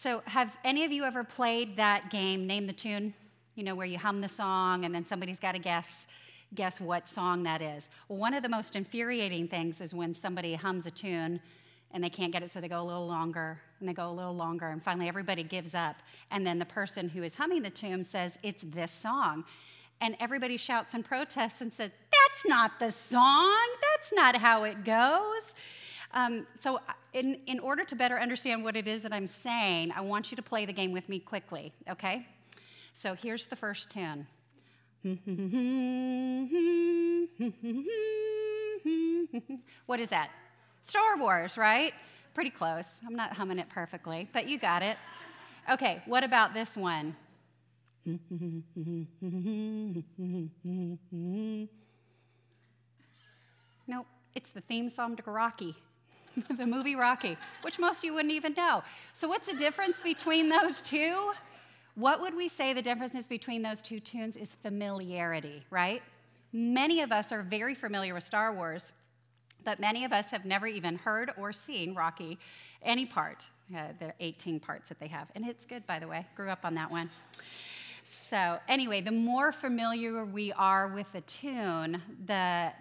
So, have any of you ever played that game, Name the Tune? You know, where you hum the song and then somebody's got to guess guess what song that is. Well, one of the most infuriating things is when somebody hums a tune and they can't get it, so they go a little longer and they go a little longer, and finally everybody gives up. And then the person who is humming the tune says, It's this song. And everybody shouts and protests and says, That's not the song. That's not how it goes. Um, so, uh, in, in order to better understand what it is that I'm saying, I want you to play the game with me quickly, okay? So, here's the first tune. what is that? Star Wars, right? Pretty close. I'm not humming it perfectly, but you got it. Okay, what about this one? nope, it's the theme song to Rocky, the movie Rocky, which most of you wouldn't even know. So, what's the difference between those two? What would we say the difference is between those two tunes is familiarity, right? Many of us are very familiar with Star Wars, but many of us have never even heard or seen Rocky, any part. Uh, there are 18 parts that they have. And it's good, by the way. Grew up on that one. So, anyway, the more familiar we are with a tune, the,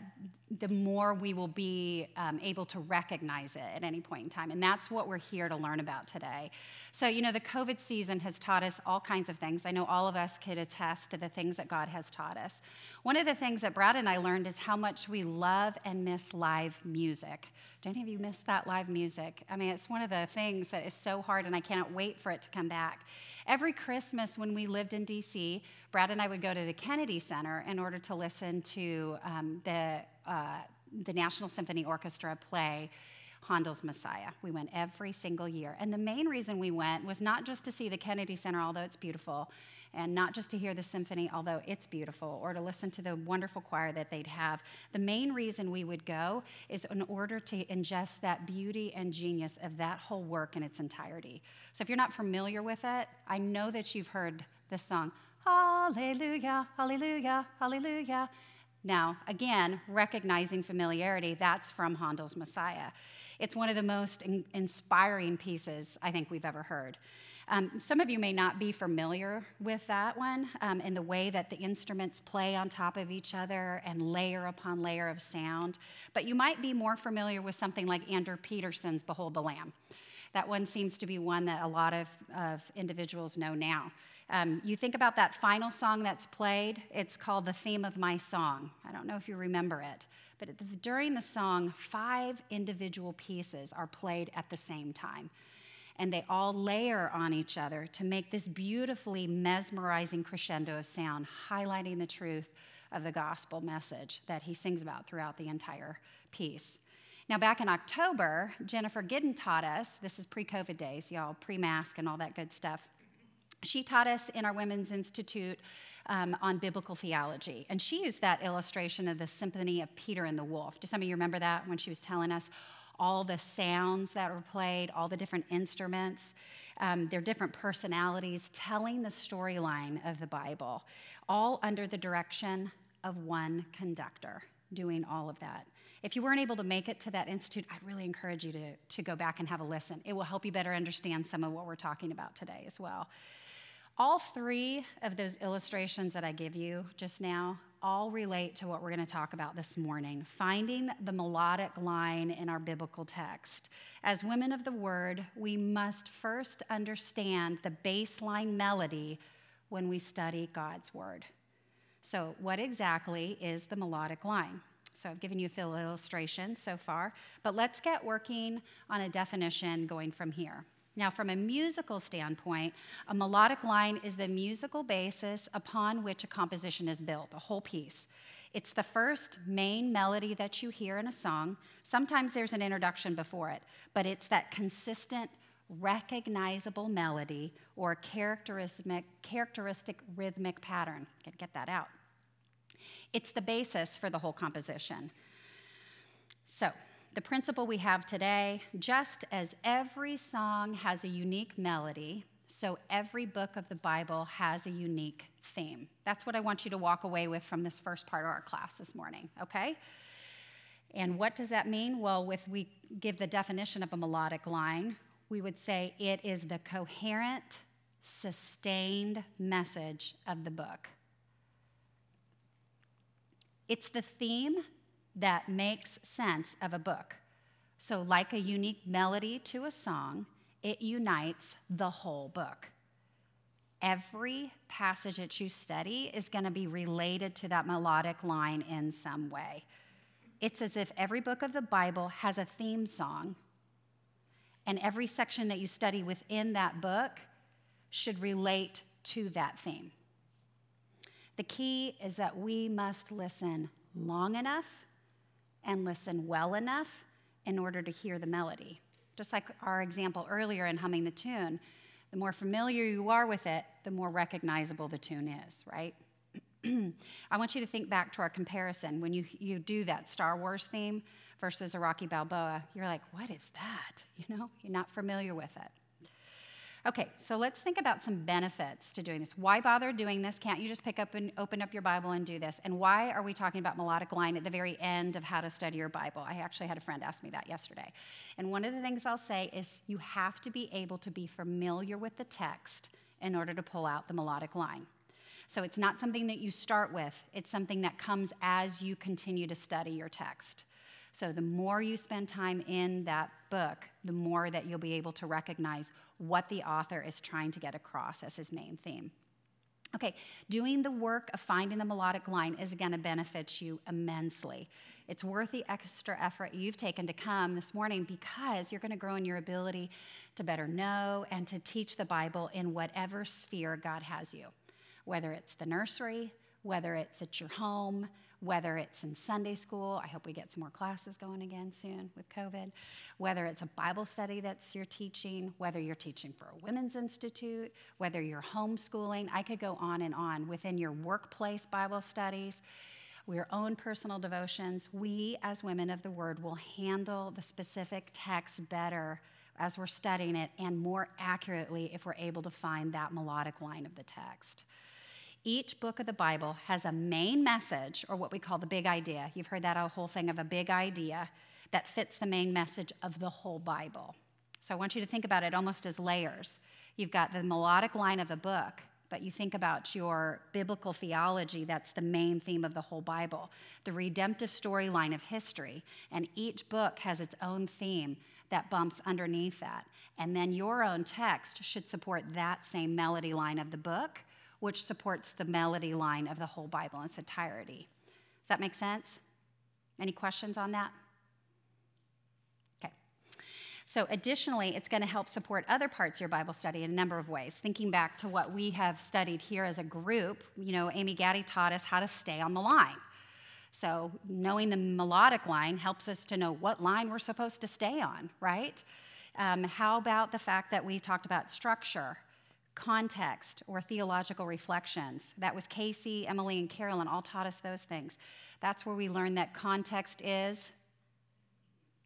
the more we will be um, able to recognize it at any point in time. And that's what we're here to learn about today. So, you know, the COVID season has taught us all kinds of things. I know all of us could attest to the things that God has taught us. One of the things that Brad and I learned is how much we love and miss live music. Do any of you miss that live music? I mean, it's one of the things that is so hard, and I cannot wait for it to come back. Every Christmas when we lived in DC, Brad and I would go to the Kennedy Center in order to listen to um, the uh, the National Symphony Orchestra play Handel's Messiah. We went every single year. And the main reason we went was not just to see the Kennedy Center, although it's beautiful, and not just to hear the symphony, although it's beautiful, or to listen to the wonderful choir that they'd have. The main reason we would go is in order to ingest that beauty and genius of that whole work in its entirety. So if you're not familiar with it, I know that you've heard this song, Hallelujah, Hallelujah, Hallelujah. Now, again, recognizing familiarity, that's from Handel's Messiah. It's one of the most in- inspiring pieces I think we've ever heard. Um, some of you may not be familiar with that one um, in the way that the instruments play on top of each other and layer upon layer of sound, but you might be more familiar with something like Andrew Peterson's Behold the Lamb. That one seems to be one that a lot of, of individuals know now. Um, you think about that final song that's played, it's called The Theme of My Song. I don't know if you remember it, but during the song, five individual pieces are played at the same time. And they all layer on each other to make this beautifully mesmerizing crescendo of sound, highlighting the truth of the gospel message that he sings about throughout the entire piece. Now, back in October, Jennifer Gidden taught us, this is pre COVID days, y'all, pre mask and all that good stuff. She taught us in our Women's Institute um, on biblical theology. And she used that illustration of the symphony of Peter and the Wolf. Do some of you remember that when she was telling us all the sounds that were played, all the different instruments, um, their different personalities, telling the storyline of the Bible, all under the direction of one conductor doing all of that. If you weren't able to make it to that institute, I'd really encourage you to, to go back and have a listen. It will help you better understand some of what we're talking about today as well. All three of those illustrations that I give you just now all relate to what we're going to talk about this morning finding the melodic line in our biblical text. As women of the word, we must first understand the baseline melody when we study God's word. So, what exactly is the melodic line? So, I've given you a few illustrations so far, but let's get working on a definition going from here. Now, from a musical standpoint, a melodic line is the musical basis upon which a composition is built, a whole piece. It's the first main melody that you hear in a song. Sometimes there's an introduction before it, but it's that consistent, recognizable melody or characteristic, characteristic rhythmic pattern. Get, get that out. It's the basis for the whole composition. So, the principle we have today just as every song has a unique melody, so every book of the Bible has a unique theme. That's what I want you to walk away with from this first part of our class this morning, okay? And what does that mean? Well, with we give the definition of a melodic line, we would say it is the coherent, sustained message of the book. It's the theme that makes sense of a book. So, like a unique melody to a song, it unites the whole book. Every passage that you study is going to be related to that melodic line in some way. It's as if every book of the Bible has a theme song, and every section that you study within that book should relate to that theme. The key is that we must listen long enough and listen well enough in order to hear the melody. Just like our example earlier in humming the tune, the more familiar you are with it, the more recognizable the tune is, right? I want you to think back to our comparison. When you, you do that Star Wars theme versus a Rocky Balboa, you're like, what is that? You know, you're not familiar with it. Okay, so let's think about some benefits to doing this. Why bother doing this? Can't you just pick up and open up your Bible and do this? And why are we talking about melodic line at the very end of how to study your Bible? I actually had a friend ask me that yesterday. And one of the things I'll say is you have to be able to be familiar with the text in order to pull out the melodic line. So it's not something that you start with, it's something that comes as you continue to study your text. So the more you spend time in that book, the more that you'll be able to recognize what the author is trying to get across as his main theme. Okay, doing the work of finding the melodic line is going to benefit you immensely. It's worth the extra effort you've taken to come this morning because you're going to grow in your ability to better know and to teach the Bible in whatever sphere God has you, whether it's the nursery, whether it's at your home, whether it's in Sunday school, I hope we get some more classes going again soon with COVID, whether it's a Bible study that's you're teaching, whether you're teaching for a women's institute, whether you're homeschooling, I could go on and on within your workplace Bible studies. Your own personal devotions, we as women of the word will handle the specific text better as we're studying it and more accurately if we're able to find that melodic line of the text. Each book of the Bible has a main message, or what we call the big idea. You've heard that whole thing of a big idea that fits the main message of the whole Bible. So I want you to think about it almost as layers. You've got the melodic line of the book, but you think about your biblical theology, that's the main theme of the whole Bible, the redemptive storyline of history, and each book has its own theme that bumps underneath that. And then your own text should support that same melody line of the book which supports the melody line of the whole Bible in its entirety. Does that make sense? Any questions on that? Okay. So, additionally, it's going to help support other parts of your Bible study in a number of ways. Thinking back to what we have studied here as a group, you know, Amy Gaddy taught us how to stay on the line. So, knowing the melodic line helps us to know what line we're supposed to stay on, right? Um, how about the fact that we talked about structure context or theological reflections. That was Casey, Emily, and Carolyn all taught us those things. That's where we learned that context is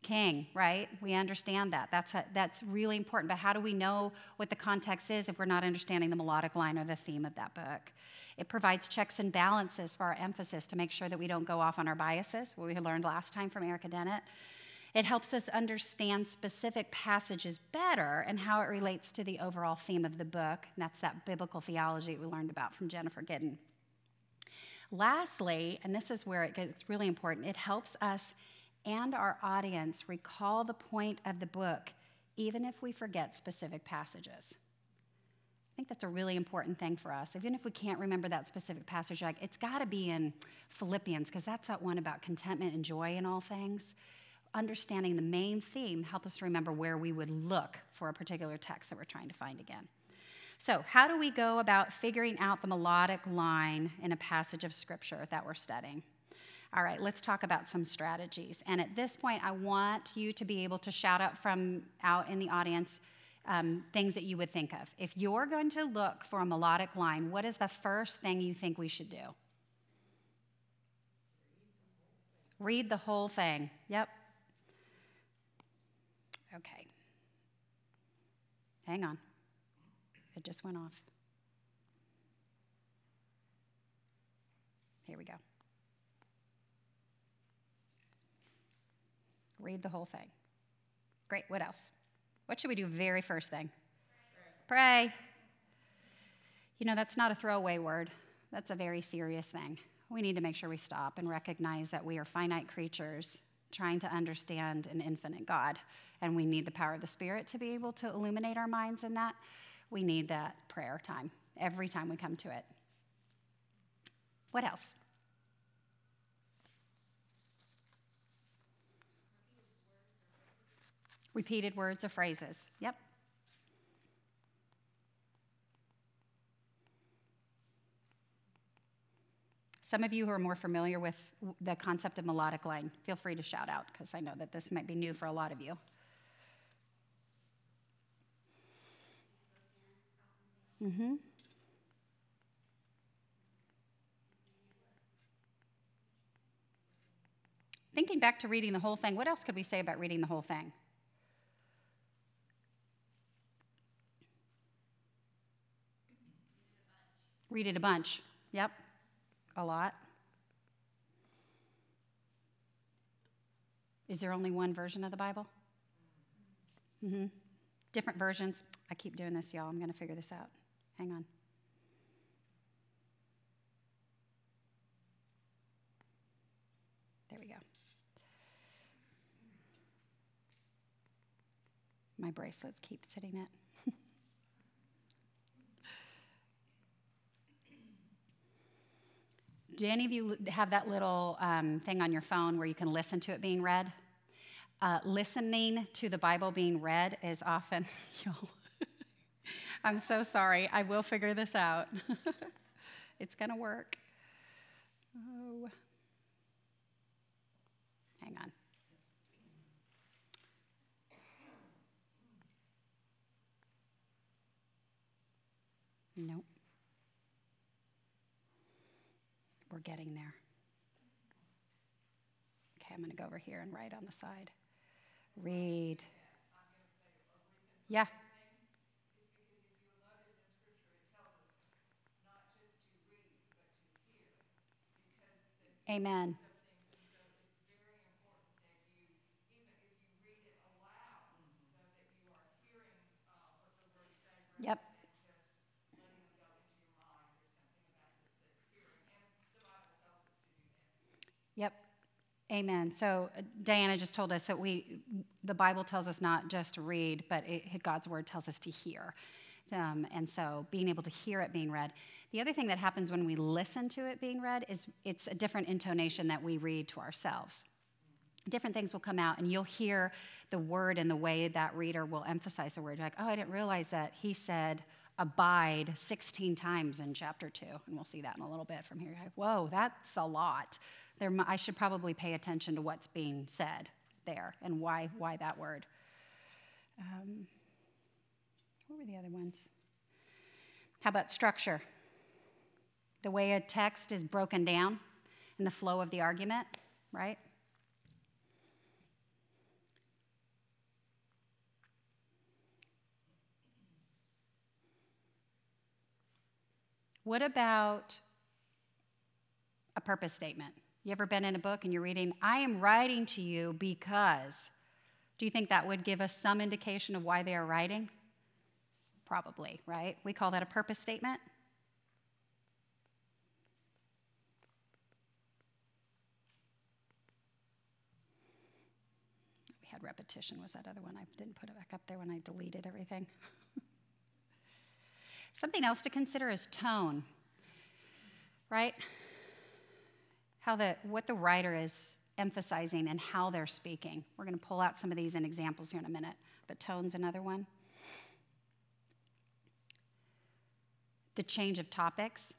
king, right? We understand that. That's, a, that's really important. But how do we know what the context is if we're not understanding the melodic line or the theme of that book? It provides checks and balances for our emphasis to make sure that we don't go off on our biases, what we learned last time from Erica Dennett. It helps us understand specific passages better and how it relates to the overall theme of the book. And that's that biblical theology we learned about from Jennifer Gidden. Lastly, and this is where it gets really important, it helps us and our audience recall the point of the book, even if we forget specific passages. I think that's a really important thing for us. Even if we can't remember that specific passage, like it's got to be in Philippians because that's that one about contentment and joy in all things understanding the main theme help us remember where we would look for a particular text that we're trying to find again. So, how do we go about figuring out the melodic line in a passage of scripture that we're studying? All right, let's talk about some strategies. And at this point, I want you to be able to shout out from out in the audience um, things that you would think of. If you're going to look for a melodic line, what is the first thing you think we should do? Read the whole thing. Yep, Okay. Hang on. It just went off. Here we go. Read the whole thing. Great. What else? What should we do very first thing? Pray. Pray. You know, that's not a throwaway word, that's a very serious thing. We need to make sure we stop and recognize that we are finite creatures trying to understand an infinite God. And we need the power of the Spirit to be able to illuminate our minds in that. We need that prayer time every time we come to it. What else? Repeated words or phrases. Yep. Some of you who are more familiar with the concept of melodic line, feel free to shout out because I know that this might be new for a lot of you. Mm-hmm. Thinking back to reading the whole thing, what else could we say about reading the whole thing? Read it a bunch. Yep, a lot. Is there only one version of the Bible? Mm-hmm. Different versions. I keep doing this, y'all. I'm going to figure this out. Hang on. There we go. My bracelets keep sitting it. Do any of you have that little um, thing on your phone where you can listen to it being read? Uh, listening to the Bible being read is often, I'm so sorry. I will figure this out. it's going to work. Oh. Hang on. Nope. We're getting there. Okay, I'm going to go over here and write on the side. Read. Yeah. Amen. Yep. Amen. So uh, Diana just told us that we, the Bible tells us not just to read, but it, God's word tells us to hear. Um, and so being able to hear it being read. The other thing that happens when we listen to it being read is it's a different intonation that we read to ourselves. Different things will come out, and you'll hear the word and the way that reader will emphasize the word. You're like, oh, I didn't realize that he said abide 16 times in chapter 2. And we'll see that in a little bit from here. Like, whoa, that's a lot there, I should probably pay attention to what's being said there and why, why that word. Um, what were the other ones? How about structure? The way a text is broken down in the flow of the argument, right? What about a purpose statement? You ever been in a book and you're reading, I am writing to you because. Do you think that would give us some indication of why they are writing? Probably, right? We call that a purpose statement. We had repetition, was that other one? I didn't put it back up there when I deleted everything. Something else to consider is tone, right? How the, what the writer is emphasizing and how they're speaking. We're going to pull out some of these in examples here in a minute, but tone's another one. The change of topics.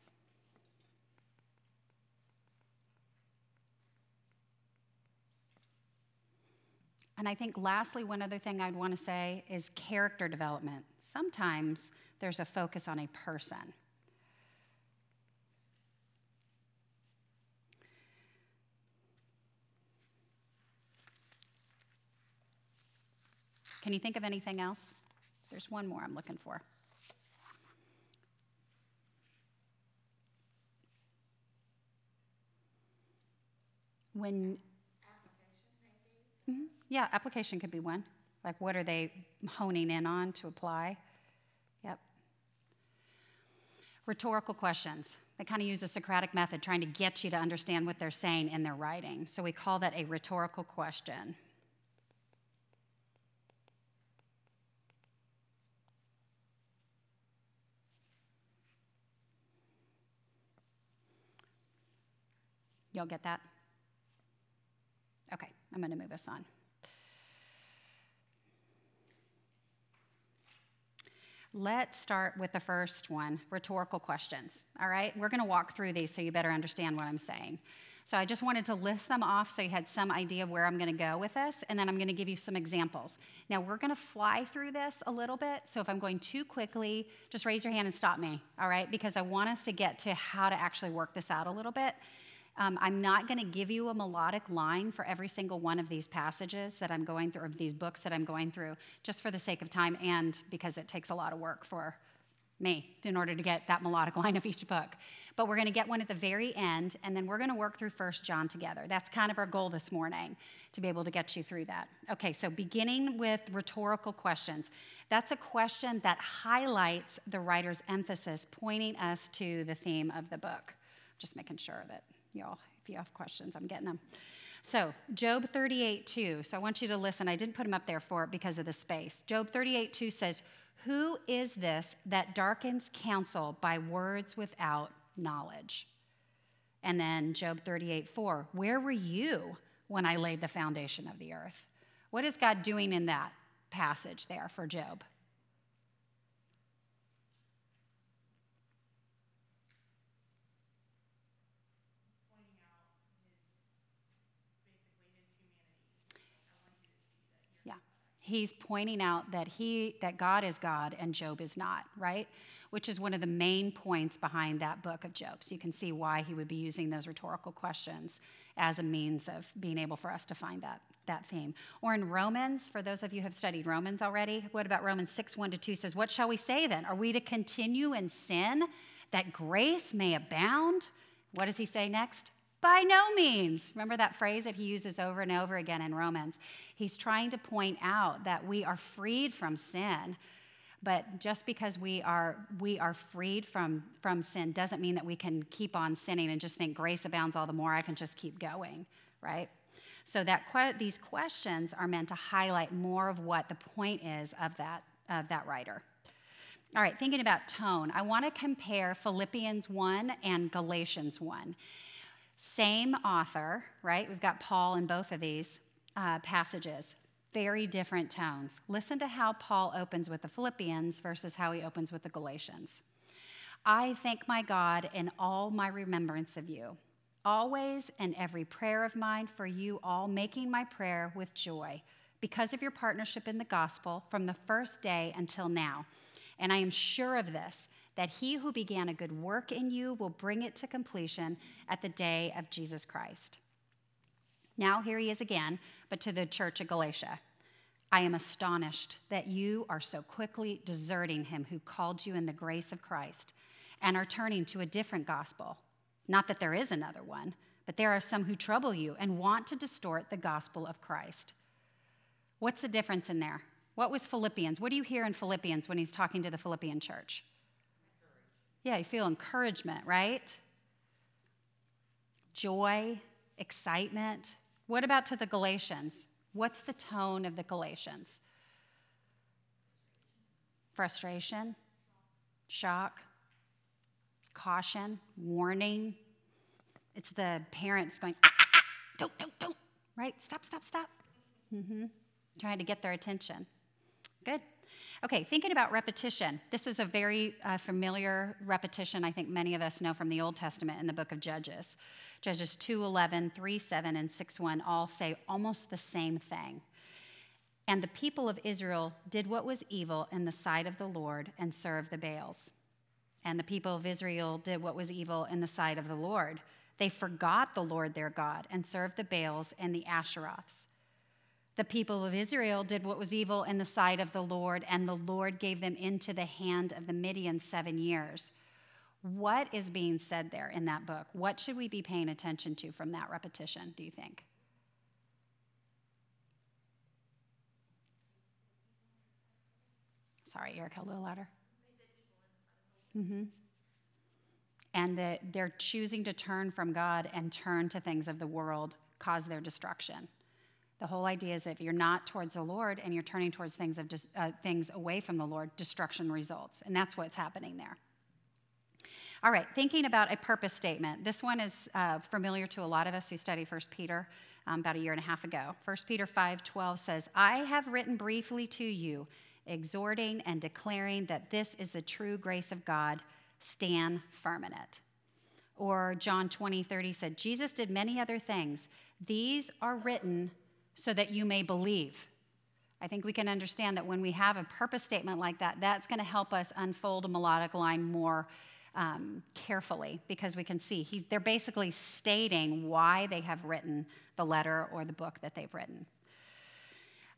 And I think, lastly, one other thing I'd want to say is character development. Sometimes there's a focus on a person. Can you think of anything else? There's one more I'm looking for. When application, mm-hmm. yeah, application could be one. Like, what are they honing in on to apply? Yep. Rhetorical questions. They kind of use a Socratic method, trying to get you to understand what they're saying in their writing. So we call that a rhetorical question. Y'all get that? Okay, I'm going to move us on. Let's start with the first one rhetorical questions. All right, we're going to walk through these so you better understand what I'm saying. So I just wanted to list them off so you had some idea of where I'm going to go with this, and then I'm going to give you some examples. Now, we're going to fly through this a little bit, so if I'm going too quickly, just raise your hand and stop me, all right? Because I want us to get to how to actually work this out a little bit. Um, I'm not going to give you a melodic line for every single one of these passages that I'm going through, of these books that I'm going through, just for the sake of time and because it takes a lot of work for me in order to get that melodic line of each book. But we're going to get one at the very end, and then we're going to work through First John together. That's kind of our goal this morning, to be able to get you through that. Okay, so beginning with rhetorical questions. That's a question that highlights the writer's emphasis, pointing us to the theme of the book. Just making sure that y'all, if you have questions, I'm getting them. So, Job 38 2. So, I want you to listen. I didn't put them up there for it because of the space. Job 38 2 says, Who is this that darkens counsel by words without knowledge? And then Job 38 4. Where were you when I laid the foundation of the earth? What is God doing in that passage there for Job? He's pointing out that he that God is God and Job is not, right? Which is one of the main points behind that book of Job. So you can see why he would be using those rhetorical questions as a means of being able for us to find that that theme. Or in Romans, for those of you who have studied Romans already, what about Romans 6 1 to 2 says, What shall we say then? Are we to continue in sin that grace may abound? What does he say next? By no means. Remember that phrase that he uses over and over again in Romans? He's trying to point out that we are freed from sin. But just because we are, we are freed from, from sin doesn't mean that we can keep on sinning and just think grace abounds all the more, I can just keep going, right? So that que- these questions are meant to highlight more of what the point is of that, of that writer. All right, thinking about tone, I want to compare Philippians 1 and Galatians 1. Same author, right? We've got Paul in both of these uh, passages. Very different tones. Listen to how Paul opens with the Philippians versus how he opens with the Galatians. I thank my God in all my remembrance of you, always in every prayer of mine for you all, making my prayer with joy because of your partnership in the gospel from the first day until now. And I am sure of this that he who began a good work in you will bring it to completion at the day of Jesus Christ. Now, here he is again, but to the church of Galatia. I am astonished that you are so quickly deserting him who called you in the grace of Christ and are turning to a different gospel. Not that there is another one, but there are some who trouble you and want to distort the gospel of Christ. What's the difference in there? What was Philippians? What do you hear in Philippians when he's talking to the Philippian church? Yeah, you feel encouragement, right? Joy, excitement. What about to the Galatians? What's the tone of the Galatians? Frustration, shock, caution, warning. It's the parents going, ah, ah, ah, don't, don't, don't, right? Stop, stop, stop. Mm-hmm. Trying to get their attention. Good. Okay, thinking about repetition. This is a very uh, familiar repetition I think many of us know from the Old Testament in the book of Judges. Judges 2:11, 3:7 and 6:1 all say almost the same thing. And the people of Israel did what was evil in the sight of the Lord and served the Baals. And the people of Israel did what was evil in the sight of the Lord. They forgot the Lord their God and served the Baals and the Asheroths. The people of Israel did what was evil in the sight of the Lord, and the Lord gave them into the hand of the Midian seven years. What is being said there in that book? What should we be paying attention to from that repetition, do you think? Sorry, Erica, a little louder. Mm-hmm. And that they're choosing to turn from God and turn to things of the world cause their destruction. The whole idea is if you're not towards the Lord and you're turning towards things of uh, things away from the Lord, destruction results, and that's what's happening there. All right, thinking about a purpose statement. This one is uh, familiar to a lot of us who study First Peter um, about a year and a half ago. 1 Peter 5:12 says, "I have written briefly to you, exhorting and declaring that this is the true grace of God. Stand firm in it." Or John 20, 30 said, Jesus did many other things. These are written so that you may believe. I think we can understand that when we have a purpose statement like that, that's going to help us unfold a melodic line more um, carefully because we can see he, they're basically stating why they have written the letter or the book that they've written.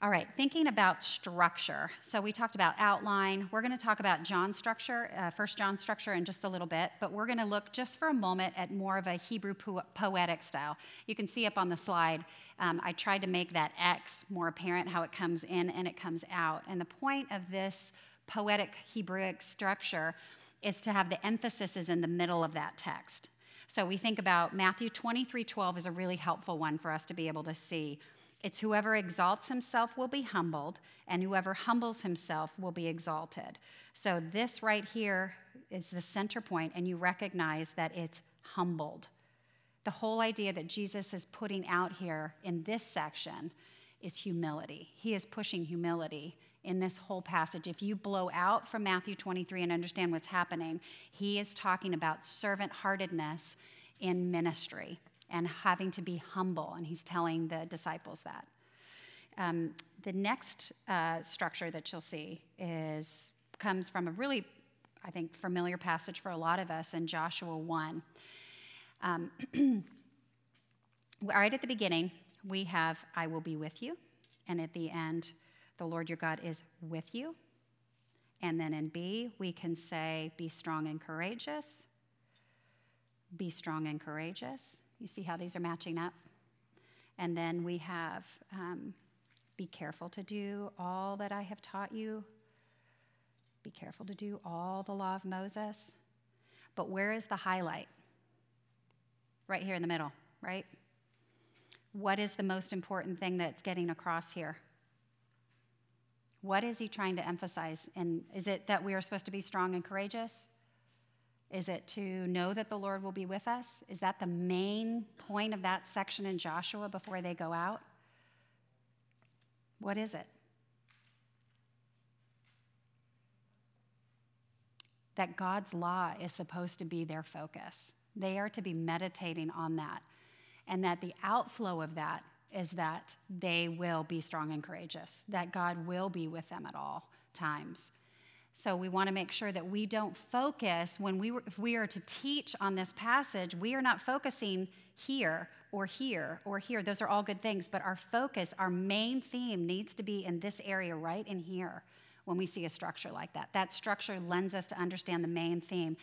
All right, thinking about structure. So we talked about outline. We're going to talk about John structure, uh, First John structure, in just a little bit. But we're going to look just for a moment at more of a Hebrew po- poetic style. You can see up on the slide. Um, I tried to make that X more apparent, how it comes in and it comes out. And the point of this poetic Hebrewic structure is to have the emphasis is in the middle of that text. So we think about Matthew 23 12 is a really helpful one for us to be able to see it's whoever exalts himself will be humbled, and whoever humbles himself will be exalted. So, this right here is the center point, and you recognize that it's humbled. The whole idea that Jesus is putting out here in this section is humility. He is pushing humility in this whole passage. If you blow out from Matthew 23 and understand what's happening, he is talking about servant heartedness in ministry and having to be humble. And he's telling the disciples that. Um, the next uh, structure that you'll see is comes from a really, I think, familiar passage for a lot of us in Joshua 1. Um, right at the beginning, we have, I will be with you. And at the end, the Lord your God is with you. And then in B, we can say, be strong and courageous. Be strong and courageous. You see how these are matching up? And then we have um, be careful to do all that I have taught you. Be careful to do all the law of Moses. But where is the highlight? Right here in the middle, right? What is the most important thing that's getting across here? What is he trying to emphasize? And is it that we are supposed to be strong and courageous? Is it to know that the Lord will be with us? Is that the main point of that section in Joshua before they go out? What is it? That God's law is supposed to be their focus. They are to be meditating on that. And that the outflow of that is that they will be strong and courageous, that God will be with them at all times. So we want to make sure that we don't focus when we if we are to teach on this passage, we are not focusing here or here or here. Those are all good things, but our focus, our main theme needs to be in this area right in here when we see a structure like that. That structure lends us to understand the main theme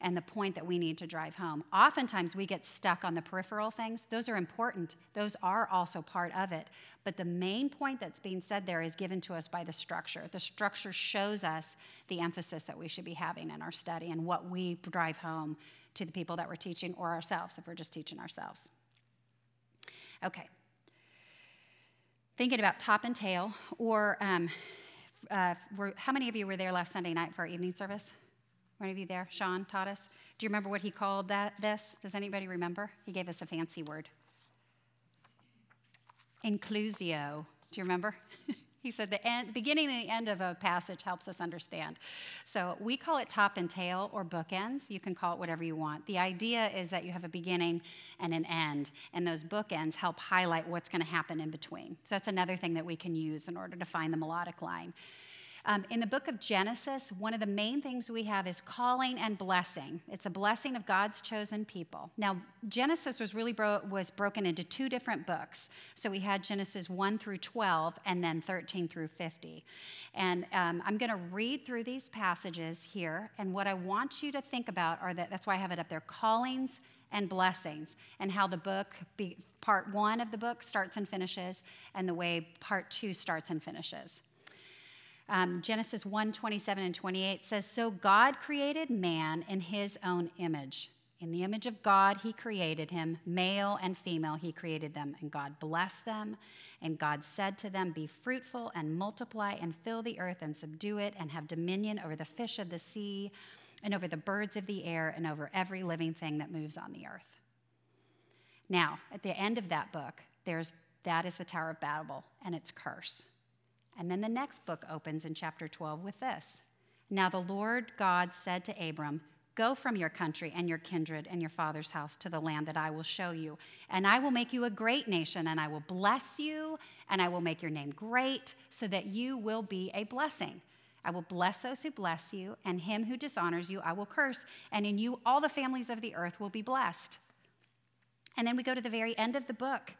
and the point that we need to drive home. Oftentimes, we get stuck on the peripheral things. Those are important, those are also part of it. But the main point that's being said there is given to us by the structure. The structure shows us the emphasis that we should be having in our study and what we drive home to the people that we're teaching or ourselves if we're just teaching ourselves. Okay. Thinking about top and tail, or um, uh, were, how many of you were there last Sunday night for our evening service? One of you there? Sean taught us. Do you remember what he called that this? Does anybody remember? He gave us a fancy word. Inclusio. Do you remember? he said the, end, the beginning and the end of a passage helps us understand. So we call it top and tail or bookends. You can call it whatever you want. The idea is that you have a beginning and an end, and those bookends help highlight what's going to happen in between. So that's another thing that we can use in order to find the melodic line. Um, in the book of Genesis, one of the main things we have is calling and blessing. It's a blessing of God's chosen people. Now, Genesis was really bro- was broken into two different books. So we had Genesis 1 through 12 and then 13 through 50. And um, I'm going to read through these passages here. And what I want you to think about are that that's why I have it up there callings and blessings, and how the book, be, part one of the book starts and finishes, and the way part two starts and finishes. Um, Genesis 1 27 and 28 says, So God created man in his own image. In the image of God, he created him, male and female, he created them. And God blessed them. And God said to them, Be fruitful and multiply and fill the earth and subdue it and have dominion over the fish of the sea and over the birds of the air and over every living thing that moves on the earth. Now, at the end of that book, there's that is the Tower of Babel and its curse. And then the next book opens in chapter 12 with this. Now the Lord God said to Abram, Go from your country and your kindred and your father's house to the land that I will show you. And I will make you a great nation, and I will bless you, and I will make your name great, so that you will be a blessing. I will bless those who bless you, and him who dishonors you I will curse. And in you all the families of the earth will be blessed. And then we go to the very end of the book.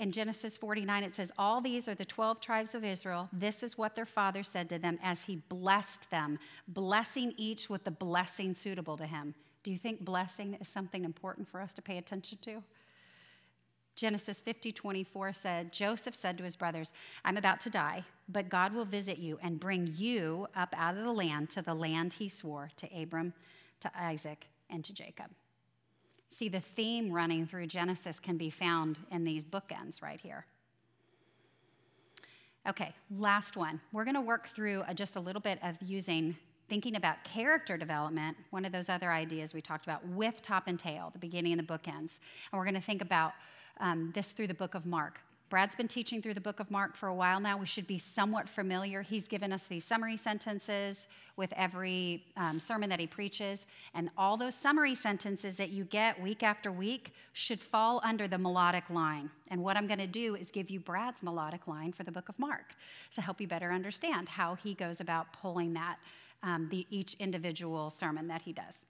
In Genesis 49, it says, All these are the 12 tribes of Israel. This is what their father said to them as he blessed them, blessing each with the blessing suitable to him. Do you think blessing is something important for us to pay attention to? Genesis 50, 24 said, Joseph said to his brothers, I'm about to die, but God will visit you and bring you up out of the land to the land he swore to Abram, to Isaac, and to Jacob. See, the theme running through Genesis can be found in these bookends right here. Okay, last one. We're going to work through a, just a little bit of using thinking about character development, one of those other ideas we talked about, with top and tail, the beginning and the bookends. And we're going to think about um, this through the book of Mark. Brad's been teaching through the book of Mark for a while now. We should be somewhat familiar. He's given us these summary sentences with every um, sermon that he preaches. And all those summary sentences that you get week after week should fall under the melodic line. And what I'm going to do is give you Brad's melodic line for the book of Mark to help you better understand how he goes about pulling that, um, the, each individual sermon that he does.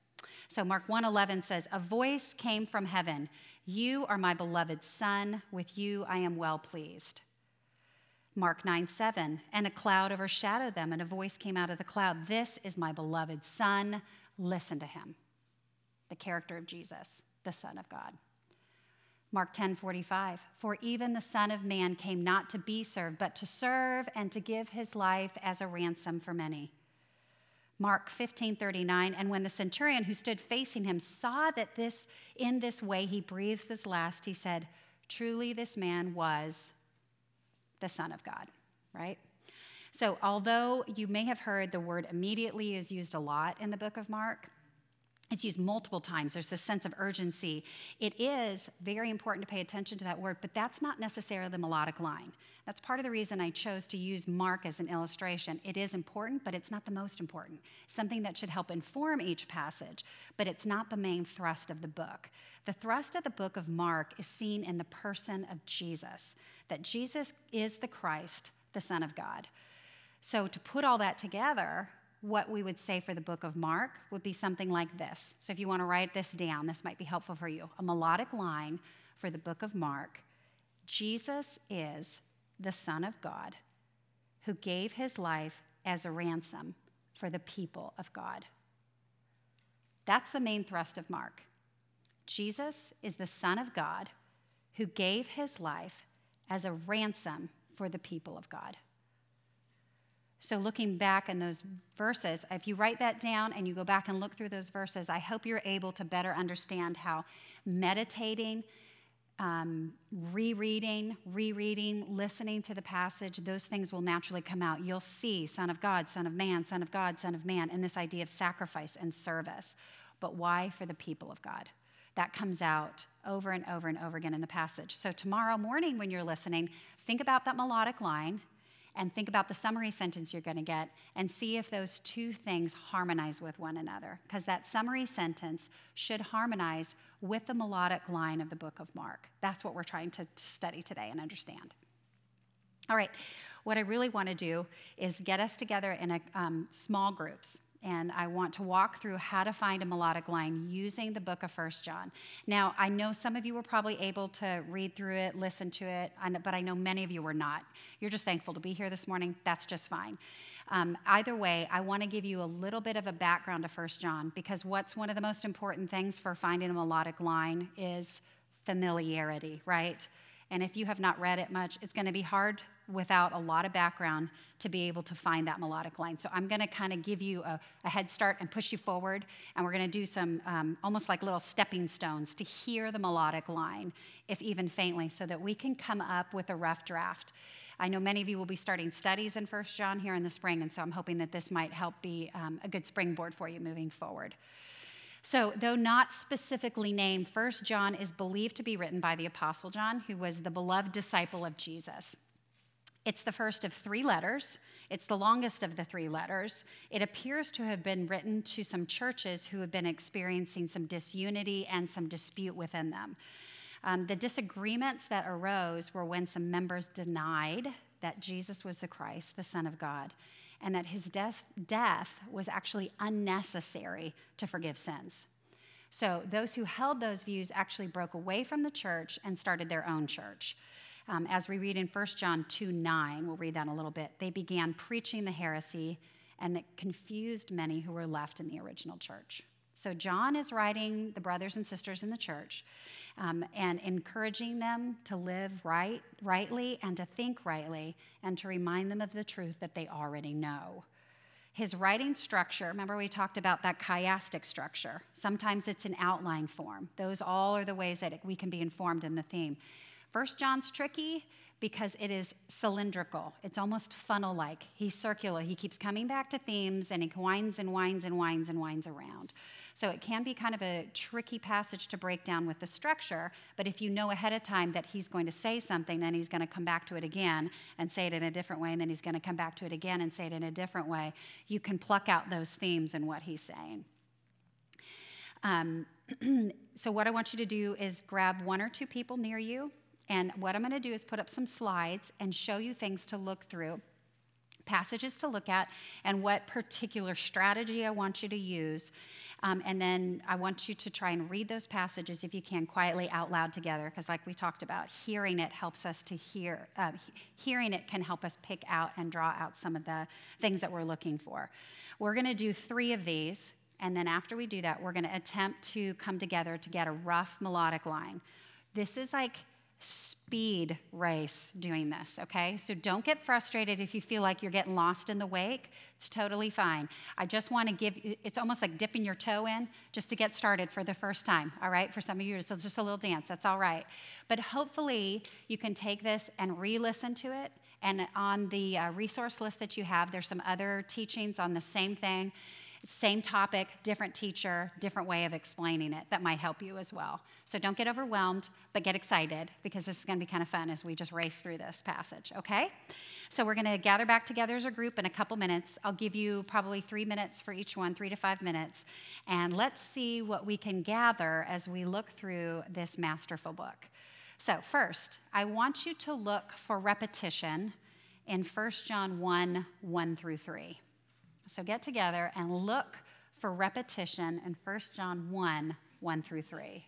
So Mark 1:11 says, "A voice came from heaven, you are my beloved son, with you I am well pleased." Mark 9, 7, and a cloud overshadowed them, and a voice came out of the cloud This is my beloved Son, listen to him. The character of Jesus, the Son of God. Mark 10, 45, for even the Son of Man came not to be served, but to serve and to give his life as a ransom for many. Mark 15, 39, and when the centurion who stood facing him saw that this, in this way he breathed his last, he said, Truly, this man was the Son of God, right? So, although you may have heard the word immediately is used a lot in the book of Mark, it's used multiple times. There's this sense of urgency. It is very important to pay attention to that word, but that's not necessarily the melodic line. That's part of the reason I chose to use Mark as an illustration. It is important, but it's not the most important. Something that should help inform each passage, but it's not the main thrust of the book. The thrust of the book of Mark is seen in the person of Jesus, that Jesus is the Christ, the Son of God. So, to put all that together, what we would say for the book of Mark would be something like this. So if you want to write this down, this might be helpful for you. A melodic line for the book of Mark Jesus is the Son of God who gave his life as a ransom for the people of God. That's the main thrust of Mark. Jesus is the Son of God who gave his life as a ransom for the people of God. So, looking back in those verses, if you write that down and you go back and look through those verses, I hope you're able to better understand how meditating, um, rereading, rereading, listening to the passage, those things will naturally come out. You'll see Son of God, Son of Man, Son of God, Son of Man, and this idea of sacrifice and service. But why for the people of God? That comes out over and over and over again in the passage. So, tomorrow morning when you're listening, think about that melodic line and think about the summary sentence you're going to get and see if those two things harmonize with one another. Because that summary sentence should harmonize with the melodic line of the book of Mark. That's what we're trying to study today and understand. All right, what I really want to do is get us together in a, um, small groups and I want to walk through how to find a melodic line using the book of First John. Now, I know some of you were probably able to read through it, listen to it, but I know many of you were not. You're just thankful to be here this morning. That's just fine. Um, either way, I want to give you a little bit of a background to First John because what's one of the most important things for finding a melodic line is familiarity, right? And if you have not read it much, it's going to be hard without a lot of background to be able to find that melodic line. So I'm going to kind of give you a, a, head start and push you forward, and we're going to do some um, almost like little stepping stones to hear the melodic line, if even faintly, so that we can come up with a rough draft. I know many of you will be starting studies in First John here in the spring, and so I'm hoping that this might help be um, a good springboard for you moving forward. So, though not specifically named, First John is believed to be written by the Apostle John, who was the beloved disciple of Jesus. It's the first of three letters. It's the longest of the three letters. It appears to have been written to some churches who have been experiencing some disunity and some dispute within them. Um, the disagreements that arose were when some members denied that Jesus was the Christ, the Son of God, and that his death, death was actually unnecessary to forgive sins. So, those who held those views actually broke away from the church and started their own church. Um, as we read in 1 John 2 9, we'll read that in a little bit, they began preaching the heresy and that confused many who were left in the original church. So, John is writing the brothers and sisters in the church um, and encouraging them to live right, rightly and to think rightly and to remind them of the truth that they already know. His writing structure, remember we talked about that chiastic structure. Sometimes it's an outline form. Those all are the ways that we can be informed in the theme. First John's tricky because it is cylindrical. It's almost funnel like. He's circular. He keeps coming back to themes and he winds and winds and winds and winds around. So it can be kind of a tricky passage to break down with the structure, but if you know ahead of time that he's going to say something, then he's going to come back to it again and say it in a different way, and then he's going to come back to it again and say it in a different way, you can pluck out those themes in what he's saying. Um, so, what I want you to do is grab one or two people near you, and what I'm going to do is put up some slides and show you things to look through passages to look at and what particular strategy I want you to use. Um, and then I want you to try and read those passages if you can quietly out loud together, because, like we talked about, hearing it helps us to hear. Uh, hearing it can help us pick out and draw out some of the things that we're looking for. We're going to do three of these, and then after we do that, we're going to attempt to come together to get a rough melodic line. This is like speed race doing this, okay? So don't get frustrated if you feel like you're getting lost in the wake. It's totally fine. I just want to give it's almost like dipping your toe in just to get started for the first time, all right? For some of you, it's just a little dance. That's all right. But hopefully, you can take this and re listen to it. And on the uh, resource list that you have, there's some other teachings on the same thing. Same topic, different teacher, different way of explaining it that might help you as well. So don't get overwhelmed, but get excited because this is going to be kind of fun as we just race through this passage, okay? So we're going to gather back together as a group in a couple minutes. I'll give you probably three minutes for each one, three to five minutes. And let's see what we can gather as we look through this masterful book. So, first, I want you to look for repetition in 1 John 1 1 through 3. So get together and look for repetition in 1 John 1 1 through 3.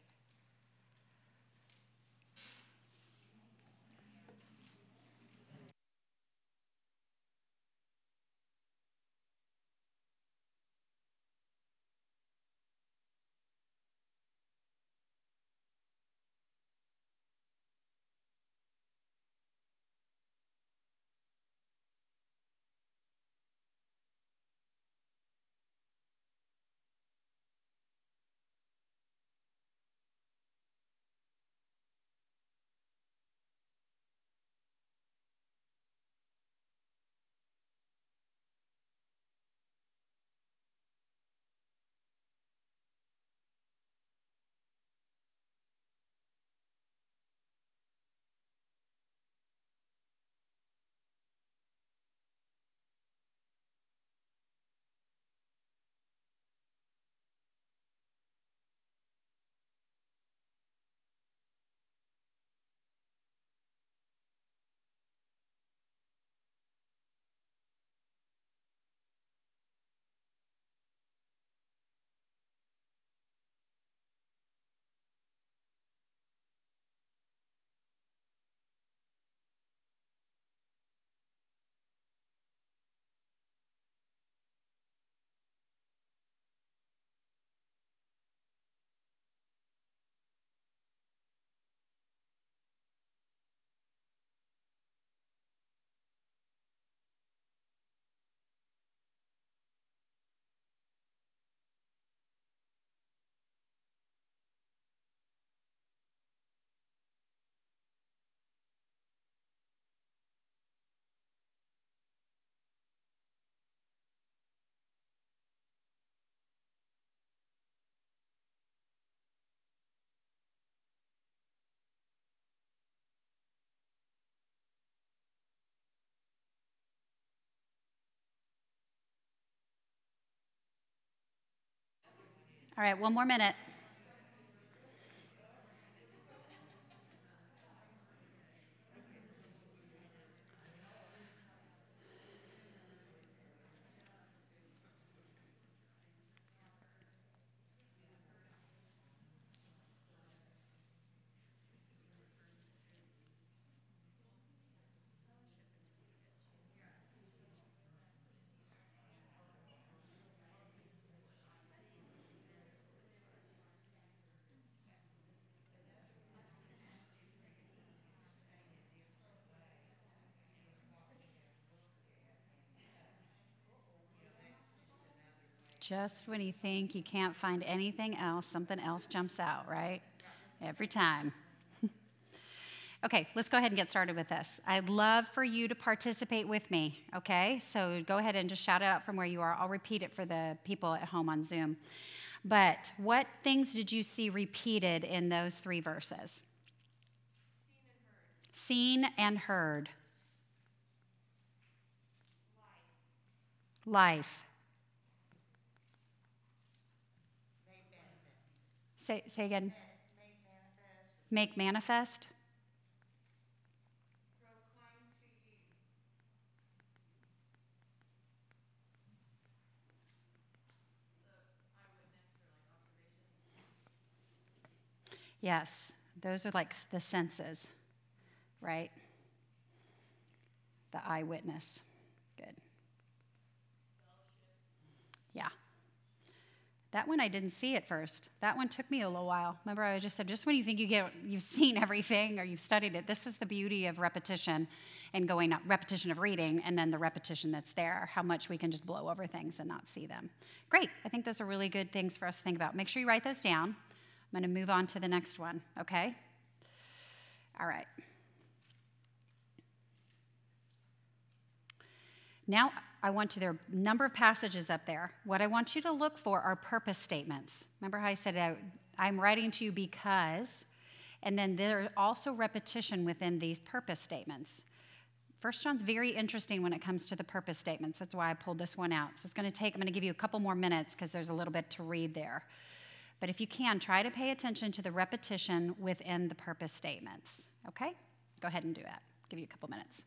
All right, one more minute. Just when you think you can't find anything else, something else jumps out, right? Every time. okay, let's go ahead and get started with this. I'd love for you to participate with me, okay? So go ahead and just shout it out from where you are. I'll repeat it for the people at home on Zoom. But what things did you see repeated in those three verses? Seen and heard. Seen and heard. Life. Life. Say, say again. Make manifest. Make manifest. Yes, those are like the senses, right? The eyewitness. Good. Yeah. That one I didn't see at first. That one took me a little while. Remember, I just said, just when you think you get, you've seen everything or you've studied it, this is the beauty of repetition and going up, repetition of reading, and then the repetition that's there, how much we can just blow over things and not see them. Great. I think those are really good things for us to think about. Make sure you write those down. I'm going to move on to the next one, okay? All right. Now, I want you, there are a number of passages up there. What I want you to look for are purpose statements. Remember how I said I, I'm writing to you because, and then there's also repetition within these purpose statements. First John's very interesting when it comes to the purpose statements. That's why I pulled this one out. So it's going to take, I'm going to give you a couple more minutes because there's a little bit to read there. But if you can, try to pay attention to the repetition within the purpose statements. Okay? Go ahead and do that. Give you a couple minutes.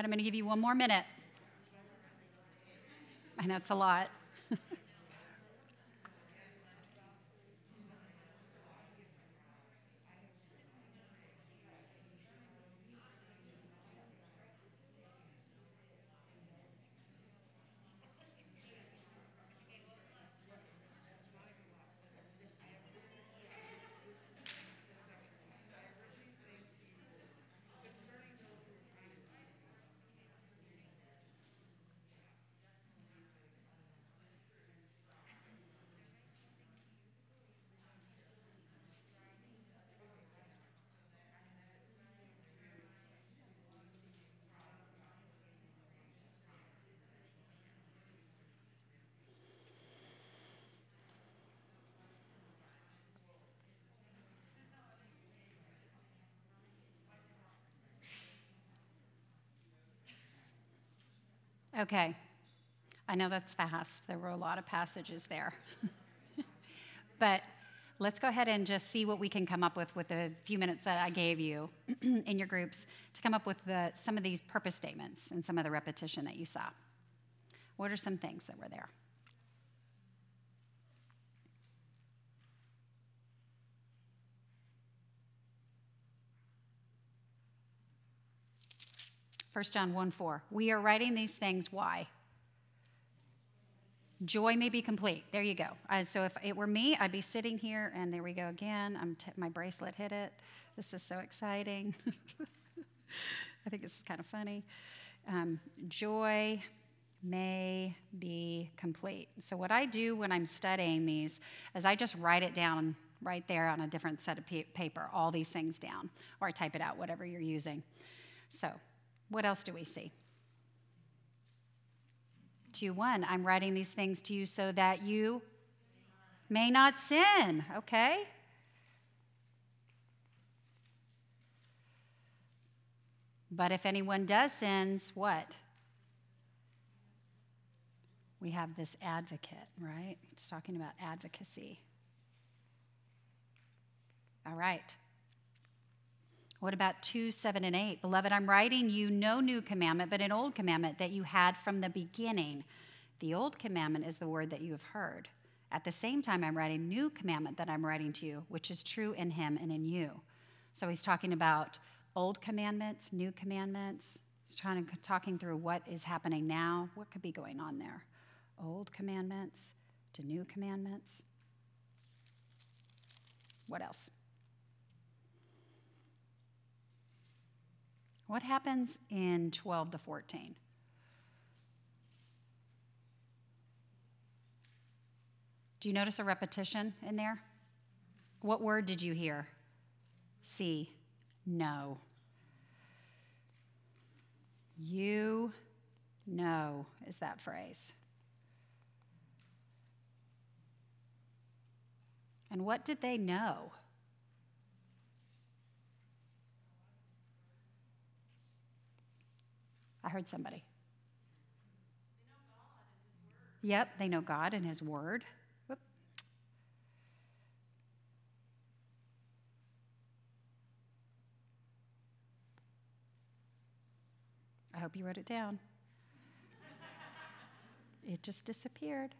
Right, I'm going to give you one more minute. I know it's a lot. Okay. I know that's fast. There were a lot of passages there. but let's go ahead and just see what we can come up with with the few minutes that I gave you in your groups to come up with the, some of these purpose statements and some of the repetition that you saw. What are some things that were there? First John 1 4. We are writing these things, why? Joy may be complete. There you go. Uh, so if it were me, I'd be sitting here, and there we go again. I'm t- my bracelet hit it. This is so exciting. I think this is kind of funny. Um, joy may be complete. So, what I do when I'm studying these is I just write it down right there on a different set of paper, all these things down, or I type it out, whatever you're using. So, what else do we see? 2 1, I'm writing these things to you so that you may not sin, okay? But if anyone does sins, what? We have this advocate, right? It's talking about advocacy. All right. What about 2, 7, and 8? Beloved, I'm writing you no new commandment, but an old commandment that you had from the beginning. The old commandment is the word that you have heard. At the same time, I'm writing new commandment that I'm writing to you, which is true in him and in you. So he's talking about old commandments, new commandments. He's trying to talking through what is happening now, what could be going on there. Old commandments to new commandments. What else? What happens in 12 to 14? Do you notice a repetition in there? What word did you hear? See, no. You know is that phrase. And what did they know? I heard somebody. Yep, they know God and His Word. Whoop. I hope you wrote it down. it just disappeared.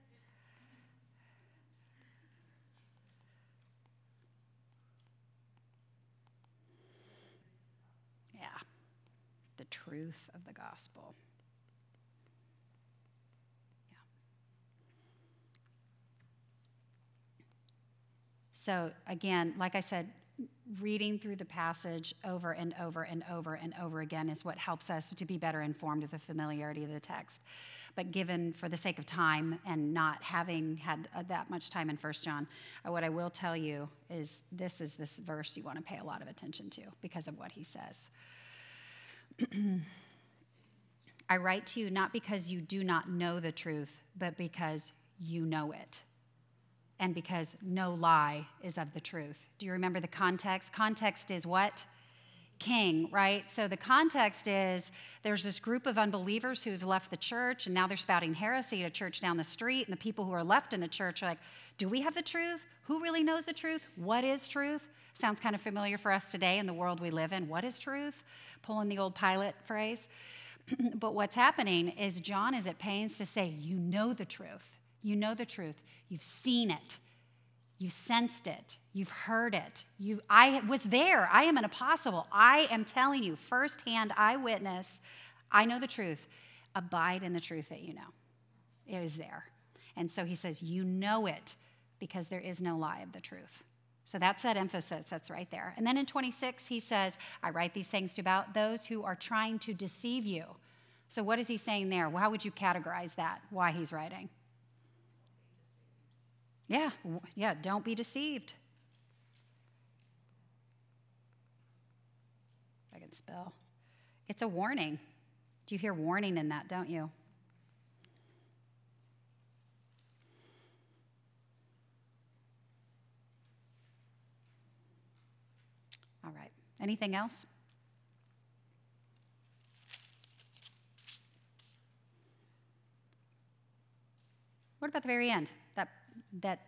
Truth of the gospel. Yeah. So, again, like I said, reading through the passage over and over and over and over again is what helps us to be better informed with the familiarity of the text. But given for the sake of time and not having had uh, that much time in First John, uh, what I will tell you is this is this verse you want to pay a lot of attention to because of what he says. I write to you not because you do not know the truth, but because you know it. And because no lie is of the truth. Do you remember the context? Context is what? King, right? So the context is there's this group of unbelievers who've left the church and now they're spouting heresy at a church down the street. And the people who are left in the church are like, do we have the truth? Who really knows the truth? What is truth? Sounds kind of familiar for us today in the world we live in. What is truth? Pulling the old Pilate phrase. but what's happening is John is at pains to say, You know the truth. You know the truth. You've seen it. You've sensed it. You've heard it. You, I was there. I am an apostle. I am telling you, firsthand eyewitness. I know the truth. Abide in the truth that you know. It is there. And so he says, You know it because there is no lie of the truth. So that's that emphasis that's right there. And then in 26, he says, I write these things about those who are trying to deceive you. So what is he saying there? How would you categorize that? Why he's writing? Yeah, yeah, don't be deceived. I can spell. It's a warning. Do you hear warning in that, don't you? All right. Anything else? What about the very end? That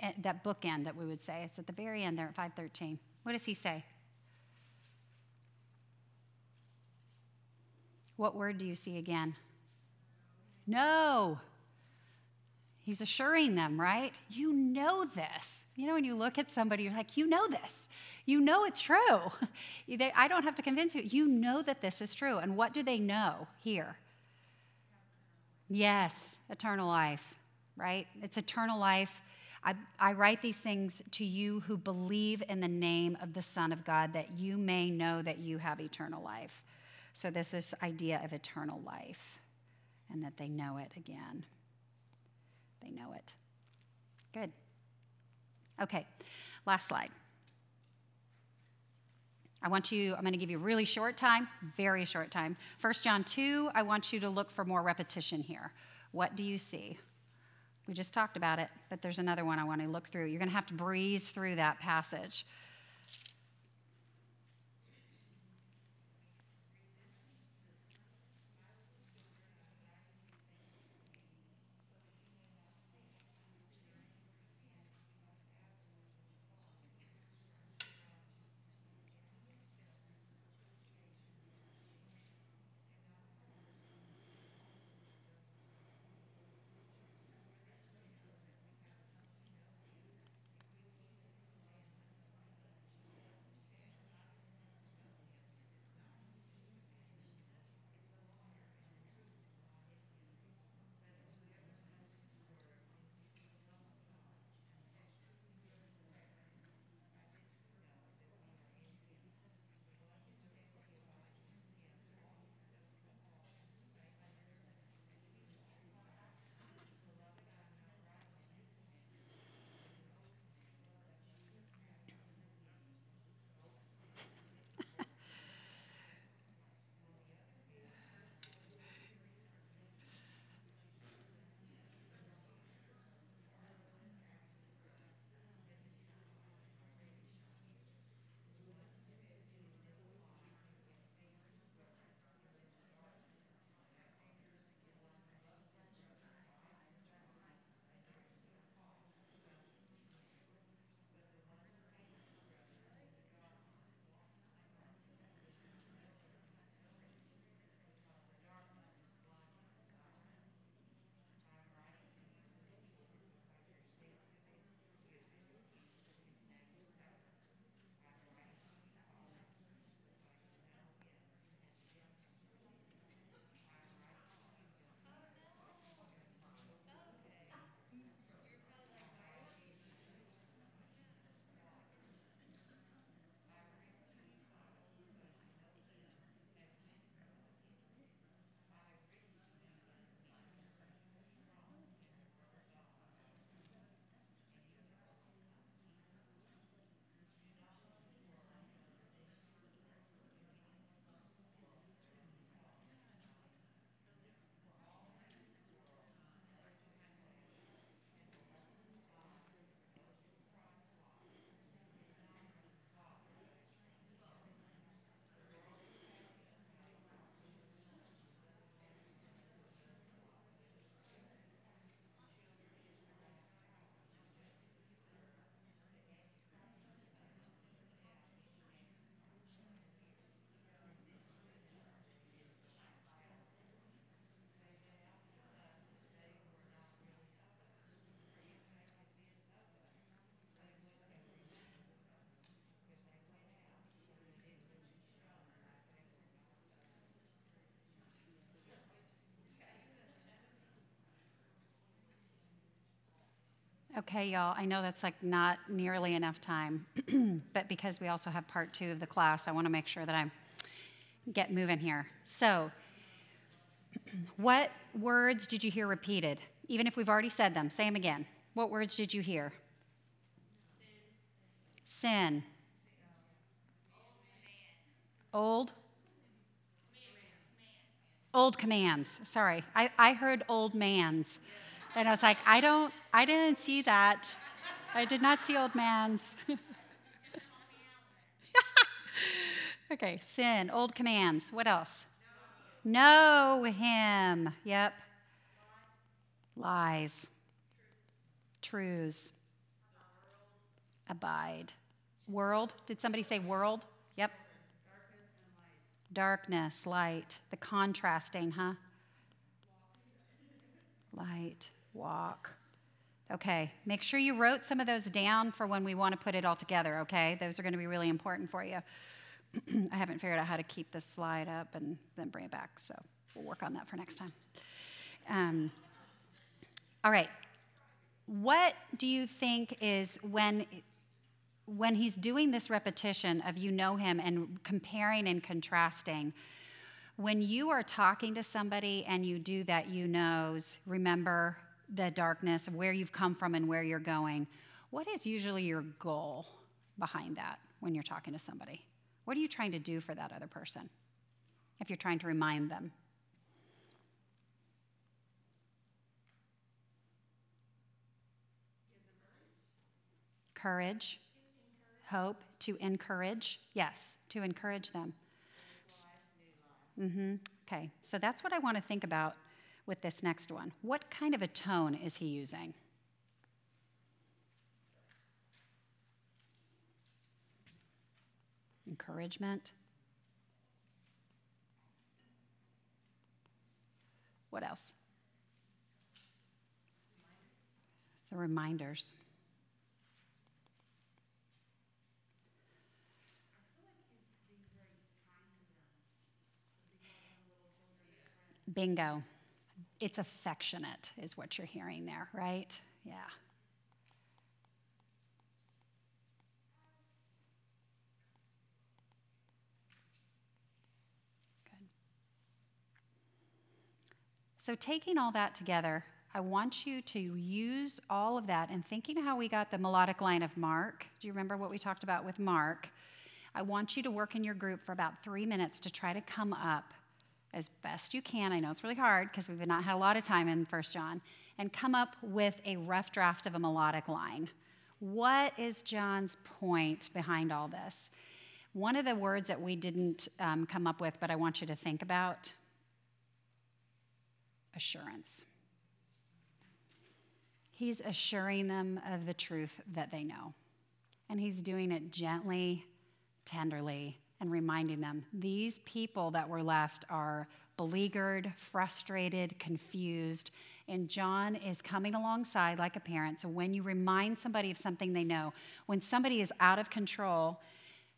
that eh, that bookend that we would say. It's at the very end there at 513. What does he say? What word do you see again? No. He's assuring them, right? You know this. You know, when you look at somebody, you're like, you know this. You know it's true. I don't have to convince you. You know that this is true. And what do they know here? Yes, eternal life, right? It's eternal life. I, I, write these things to you who believe in the name of the Son of God, that you may know that you have eternal life. So, there's this idea of eternal life and that they know it again. They know it. Good. Okay, last slide. I want you, I'm going to give you a really short time, very short time. 1 John 2, I want you to look for more repetition here. What do you see? We just talked about it, but there's another one I want to look through. You're going to have to breeze through that passage. Okay, y'all, I know that's like not nearly enough time, but because we also have part two of the class, I want to make sure that I get moving here. So, what words did you hear repeated? Even if we've already said them, say them again. What words did you hear? Sin. Old? Old commands. Sorry. I, I heard old man's. And I was like, I don't, I didn't see that. I did not see old man's. okay, sin, old commands. What else? Know him. Yep. Lies. Truths. Abide. World. Did somebody say world? Yep. Darkness, light. The contrasting, huh? Light, walk. Okay, make sure you wrote some of those down for when we want to put it all together, okay? Those are going to be really important for you. I haven't figured out how to keep this slide up and then bring it back, so we'll work on that for next time. Um, all right. What do you think is when when he's doing this repetition of you know him and comparing and contrasting? When you are talking to somebody and you do that you knows, remember the darkness of where you've come from and where you're going. What is usually your goal behind that when you're talking to somebody? What are you trying to do for that other person if you're trying to remind them? Courage, hope, to encourage. Yes, to encourage them. Mm-hmm. Okay, so that's what I want to think about with this next one. What kind of a tone is he using? encouragement. What else? The reminders. Bingo. It's affectionate, is what you're hearing there, right? Yeah. Good. So, taking all that together, I want you to use all of that and thinking how we got the melodic line of Mark. Do you remember what we talked about with Mark? I want you to work in your group for about three minutes to try to come up as best you can. I know it's really hard because we've not had a lot of time in First John, and come up with a rough draft of a melodic line. What is John's point behind all this? One of the words that we didn't um, come up with, but I want you to think about assurance. He's assuring them of the truth that they know. And he's doing it gently, tenderly, and reminding them these people that were left are beleaguered, frustrated, confused. And John is coming alongside like a parent. So when you remind somebody of something they know, when somebody is out of control,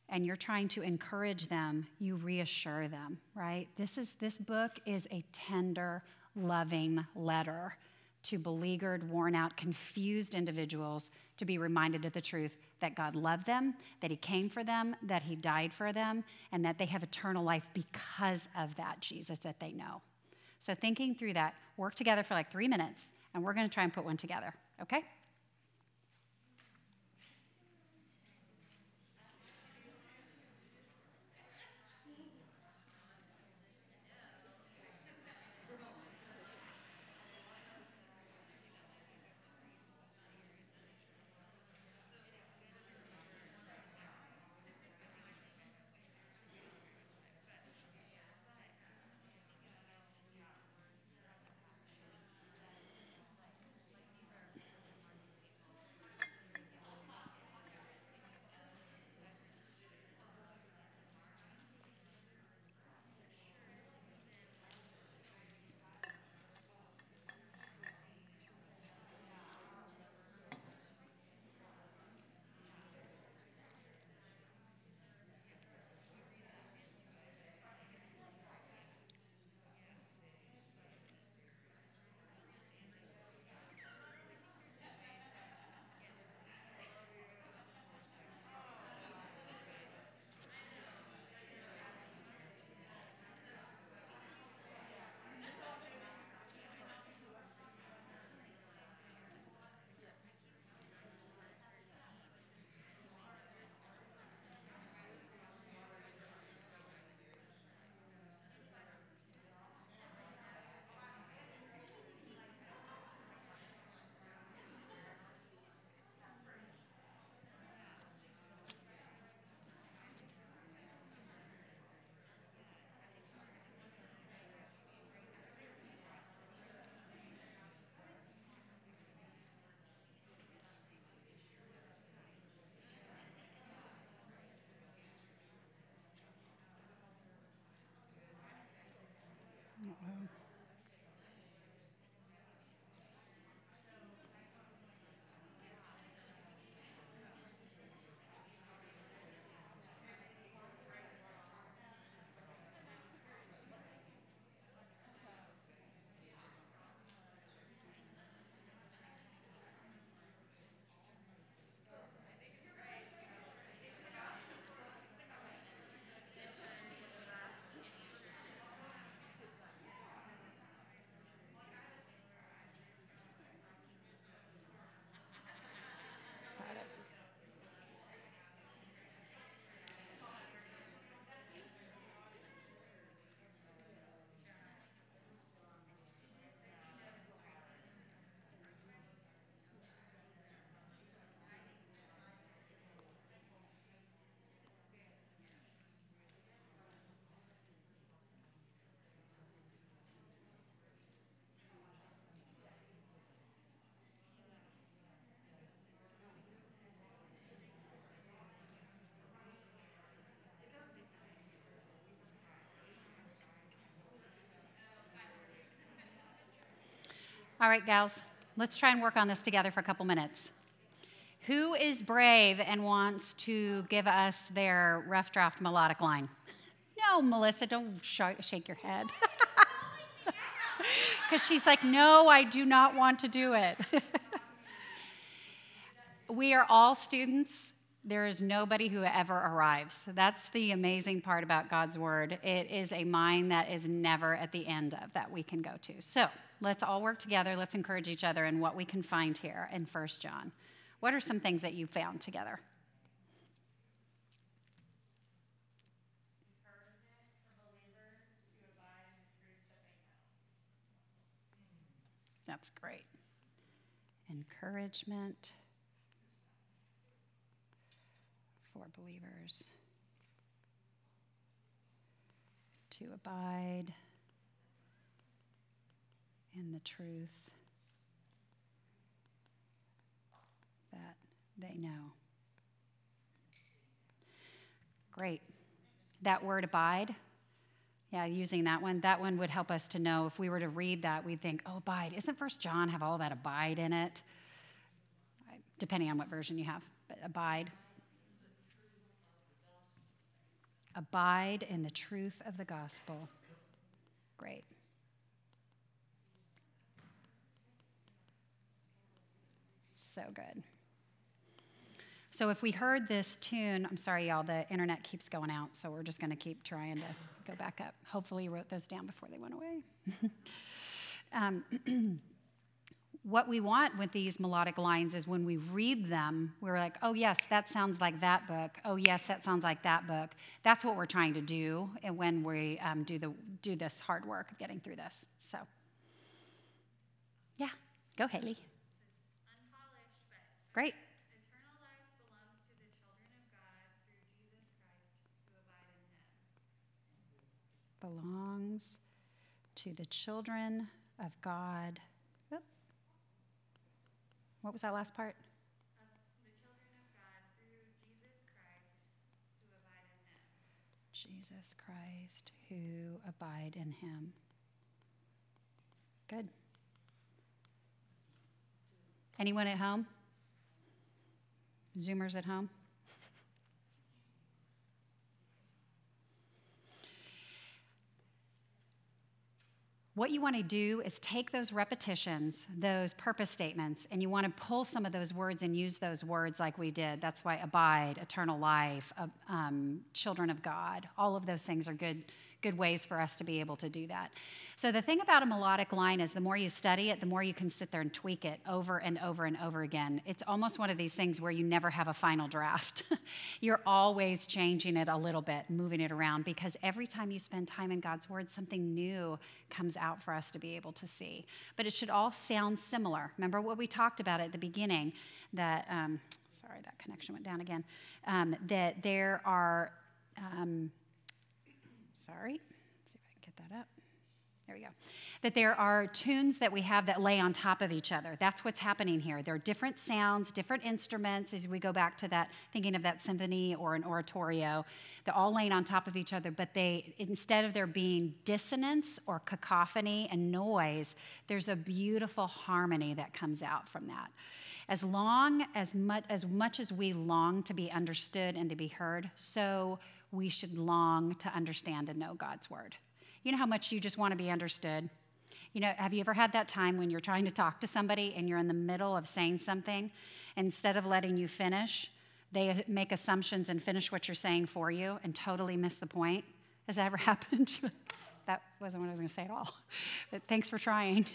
and you're trying to encourage them, you reassure them, right? This is this book is a tender, loving letter to beleaguered, worn out, confused individuals to be reminded of the truth that God loved them, that He came for them, that He died for them, and that they have eternal life because of that Jesus that they know. So, thinking through that, work together for like three minutes, and we're going to try and put one together, okay? Um, All right, gals, let's try and work on this together for a couple minutes. Who is brave and wants to give us their rough draft melodic line? No, Melissa, don't sh- shake your head. Because she's like, no, I do not want to do it. we are all students. There is nobody who ever arrives. That's the amazing part about God's word. It is a mind that is never at the end of that we can go to. So let's all work together. Let's encourage each other in what we can find here in First John. What are some things that you found together? That's great. Encouragement for believers to abide in the truth that they know. Great. That word abide yeah, using that one, that one would help us to know if we were to read that, we'd think, oh, abide. Isn't First John have all that abide in it? Depending on what version you have, but abide. Abide in the truth of the gospel. Great. So good. So if we heard this tune, I'm sorry, y'all, the internet keeps going out, so we're just going to keep trying to go back up. Hopefully, you wrote those down before they went away. um, what we want with these melodic lines is when we read them, we're like, oh, yes, that sounds like that book. Oh, yes, that sounds like that book. That's what we're trying to do when we um, do, the, do this hard work of getting through this. So, yeah, go, Haley. Great. belongs to the children of God. Oop. What was that last part? Jesus Christ who abide in him. Good. Anyone at home? Zoomers at home? What you want to do is take those repetitions, those purpose statements, and you want to pull some of those words and use those words like we did. That's why abide, eternal life, um, children of God, all of those things are good good ways for us to be able to do that. So, the thing about a melodic line is the more you study it, the more you can sit there and tweak it over and over and over again. It's almost one of these things where you never have a final draft. You're always changing it a little bit, moving it around, because every time you spend time in God's Word, something new comes out for us to be able to see. But it should all sound similar. Remember what we talked about at the beginning that, um, sorry, that connection went down again, um, that there are. Um, sorry, Let's see if I can get that up. There we go. That there are tunes that we have that lay on top of each other. That's what's happening here. There are different sounds, different instruments as we go back to that, thinking of that symphony or an oratorio. They're all laying on top of each other, but they, instead of there being dissonance or cacophony and noise, there's a beautiful harmony that comes out from that. As long as much as, much as we long to be understood and to be heard, so we should long to understand and know God's word. You know how much you just want to be understood? You know, have you ever had that time when you're trying to talk to somebody and you're in the middle of saying something? Instead of letting you finish, they make assumptions and finish what you're saying for you and totally miss the point? Has that ever happened? That wasn't what I was going to say at all. But thanks for trying.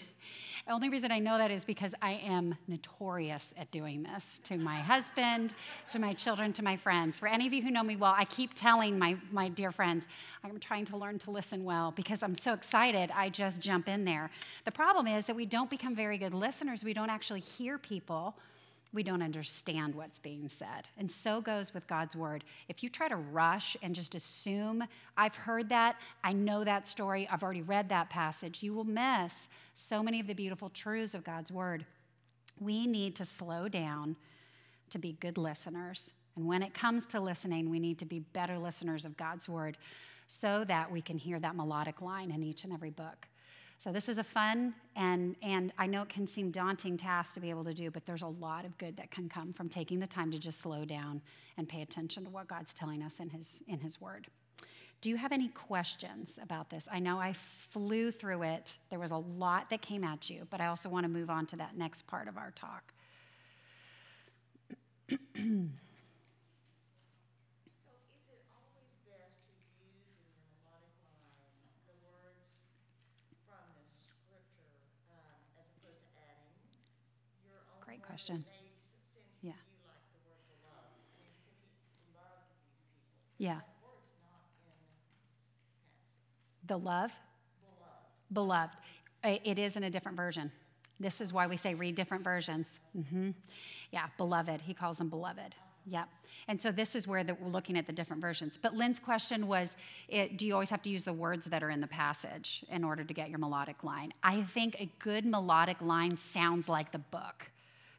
The only reason I know that is because I am notorious at doing this to my husband, to my children, to my friends. For any of you who know me well, I keep telling my, my dear friends, I'm trying to learn to listen well because I'm so excited, I just jump in there. The problem is that we don't become very good listeners. We don't actually hear people we don't understand what's being said. And so goes with God's word. If you try to rush and just assume, I've heard that, I know that story, I've already read that passage, you will miss so many of the beautiful truths of God's word. We need to slow down to be good listeners. And when it comes to listening, we need to be better listeners of God's word so that we can hear that melodic line in each and every book. So this is a fun and and I know it can seem daunting task to be able to do, but there's a lot of good that can come from taking the time to just slow down and pay attention to what God's telling us in his in his word. Do you have any questions about this? I know I flew through it. There was a lot that came at you, but I also want to move on to that next part of our talk. Great question. Yeah. Yeah. The love? Beloved. It is in a different version. This is why we say read different versions. Mm-hmm. Yeah, beloved. He calls them beloved. Yep. And so this is where the, we're looking at the different versions. But Lynn's question was it, do you always have to use the words that are in the passage in order to get your melodic line? I think a good melodic line sounds like the book.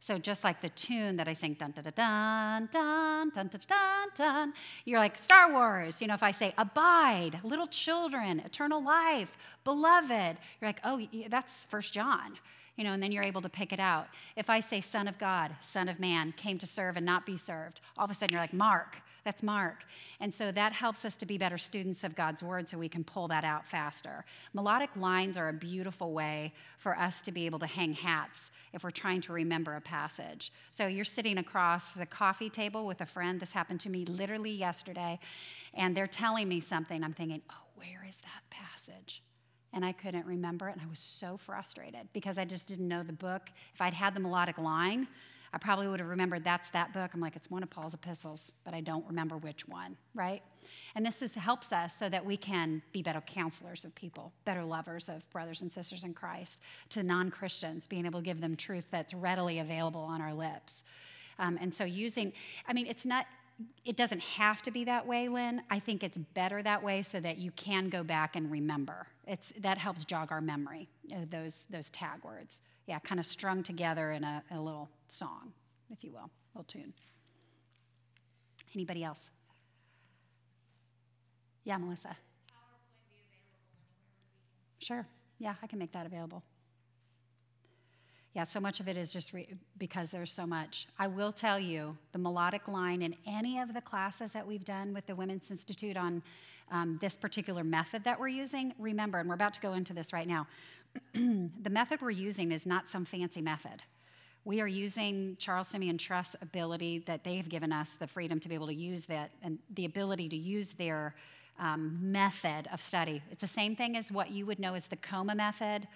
So just like the tune that I sing, dun dun dun dun dun dun dun dun, you're like Star Wars. You know, if I say abide, little children, eternal life, beloved, you're like, oh, that's First John. You know, and then you're able to pick it out. If I say Son of God, Son of Man, came to serve and not be served, all of a sudden you're like, Mark, that's Mark. And so that helps us to be better students of God's word so we can pull that out faster. Melodic lines are a beautiful way for us to be able to hang hats if we're trying to remember a passage. So you're sitting across the coffee table with a friend. This happened to me literally yesterday. And they're telling me something. I'm thinking, oh, where is that passage? and I couldn't remember it, and I was so frustrated because I just didn't know the book. If I'd had the melodic line, I probably would have remembered that's that book. I'm like, it's one of Paul's epistles, but I don't remember which one, right? And this is, helps us so that we can be better counselors of people, better lovers of brothers and sisters in Christ, to non Christians, being able to give them truth that's readily available on our lips. Um, and so, using, I mean, it's not, it doesn't have to be that way, Lynn. I think it's better that way so that you can go back and remember. It's, that helps jog our memory, uh, those, those tag words yeah, kind of strung together in a, a little song, if you will, little tune. Anybody else? Yeah, Melissa. Sure. Yeah, I can make that available. Yeah, so much of it is just re- because there's so much. I will tell you the melodic line in any of the classes that we've done with the Women's Institute on um, this particular method that we're using. Remember, and we're about to go into this right now, the method we're using is not some fancy method. We are using Charles Simeon Trust's ability that they have given us the freedom to be able to use that and the ability to use their um, method of study. It's the same thing as what you would know as the COMA method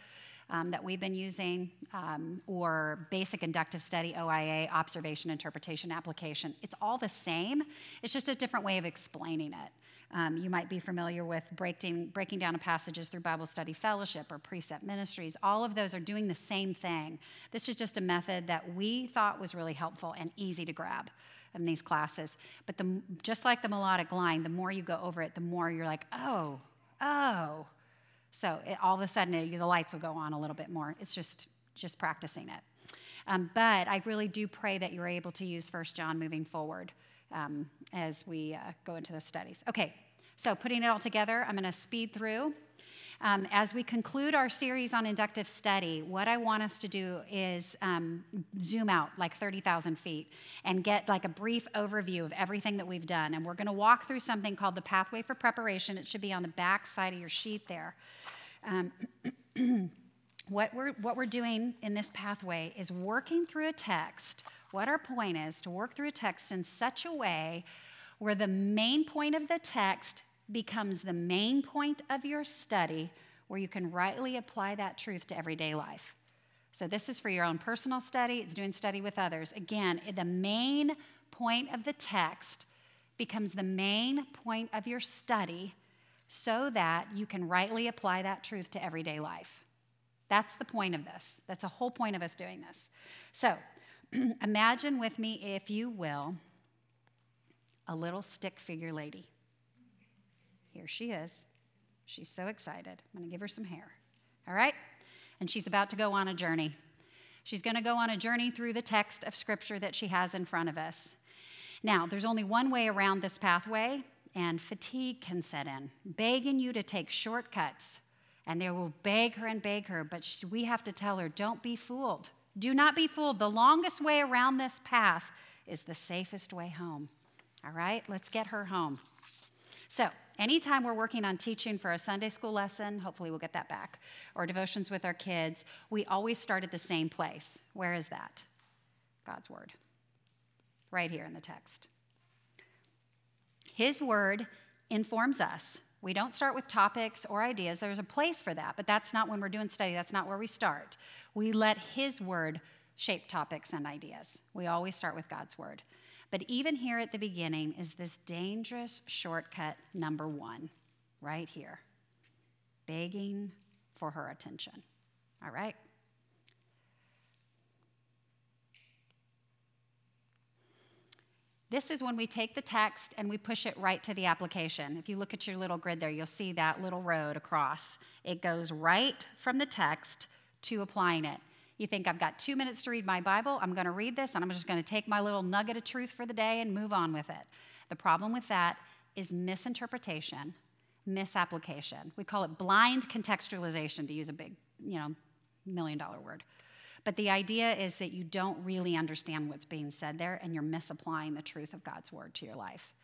um, that we've been using, um, or basic inductive study, OIA, observation, interpretation, application. It's all the same, it's just a different way of explaining it. Um, you might be familiar with breaking, breaking down passages through Bible Study Fellowship or Precept Ministries. All of those are doing the same thing. This is just a method that we thought was really helpful and easy to grab in these classes. But the, just like the melodic line, the more you go over it, the more you're like, oh, oh. So it, all of a sudden, it, the lights will go on a little bit more. It's just just practicing it. Um, but I really do pray that you're able to use First John moving forward um, as we uh, go into the studies. Okay, so, putting it all together, I'm going to speed through. Um, as we conclude our series on inductive study, what I want us to do is um, zoom out like 30,000 feet and get like a brief overview of everything that we've done. And we're going to walk through something called the Pathway for Preparation. It should be on the back side of your sheet there. Um, what, we're, what we're doing in this pathway is working through a text. What our point is to work through a text in such a way where the main point of the text becomes the main point of your study, where you can rightly apply that truth to everyday life. So, this is for your own personal study, it's doing study with others. Again, the main point of the text becomes the main point of your study so that you can rightly apply that truth to everyday life. That's the point of this. That's the whole point of us doing this. So, imagine with me, if you will, a little stick figure lady. Here she is. She's so excited. I'm going to give her some hair. All right? And she's about to go on a journey. She's going to go on a journey through the text of Scripture that she has in front of us. Now, there's only one way around this pathway, and fatigue can set in, begging you to take shortcuts. And they will beg her and beg her, but we have to tell her, don't be fooled. Do not be fooled. The longest way around this path is the safest way home. All right, let's get her home. So, anytime we're working on teaching for a Sunday school lesson, hopefully we'll get that back, or devotions with our kids, we always start at the same place. Where is that? God's Word. Right here in the text. His Word informs us. We don't start with topics or ideas. There's a place for that, but that's not when we're doing study. That's not where we start. We let His Word shape topics and ideas. We always start with God's Word. But even here at the beginning is this dangerous shortcut number one, right here begging for her attention. All right? This is when we take the text and we push it right to the application. If you look at your little grid there, you'll see that little road across. It goes right from the text to applying it. You think, I've got two minutes to read my Bible, I'm going to read this, and I'm just going to take my little nugget of truth for the day and move on with it. The problem with that is misinterpretation, misapplication. We call it blind contextualization, to use a big, you know, million dollar word. But the idea is that you don't really understand what's being said there and you're misapplying the truth of God's word to your life.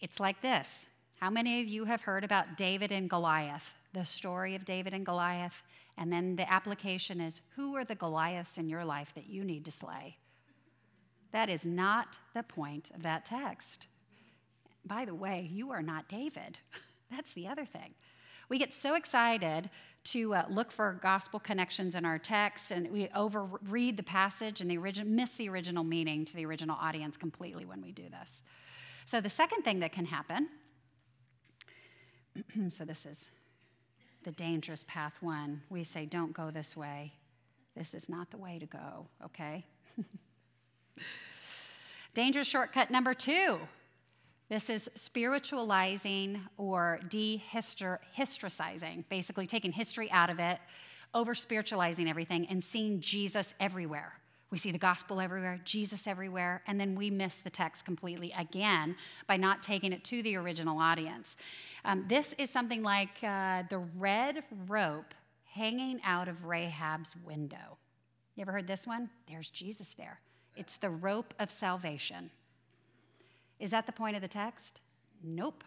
It's like this How many of you have heard about David and Goliath, the story of David and Goliath? And then the application is who are the Goliaths in your life that you need to slay? That is not the point of that text. By the way, you are not David. That's the other thing. We get so excited to uh, look for gospel connections in our text, and we overread the passage and the origin, miss the original meaning to the original audience completely when we do this. So, the second thing that can happen so, this is the dangerous path one. We say, don't go this way. This is not the way to go, okay? dangerous shortcut number two this is spiritualizing or dehistoricizing, basically taking history out of it, over spiritualizing everything, and seeing Jesus everywhere. We see the gospel everywhere, Jesus everywhere, and then we miss the text completely again by not taking it to the original audience. Um, this is something like uh, the red rope hanging out of Rahab's window. You ever heard this one? There's Jesus there. It's the rope of salvation. Is that the point of the text? Nope.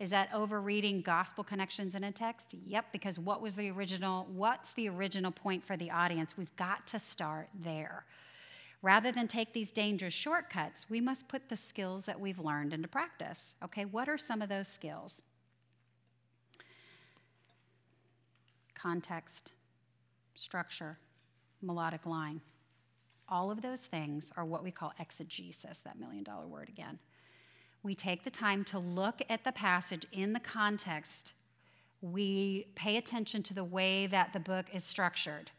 Is that overreading gospel connections in a text? Yep, because what was the original, what's the original point for the audience? We've got to start there. Rather than take these dangerous shortcuts, we must put the skills that we've learned into practice. Okay, what are some of those skills? Context, structure, melodic line. All of those things are what we call exegesis, that million dollar word again we take the time to look at the passage in the context. We pay attention to the way that the book is structured.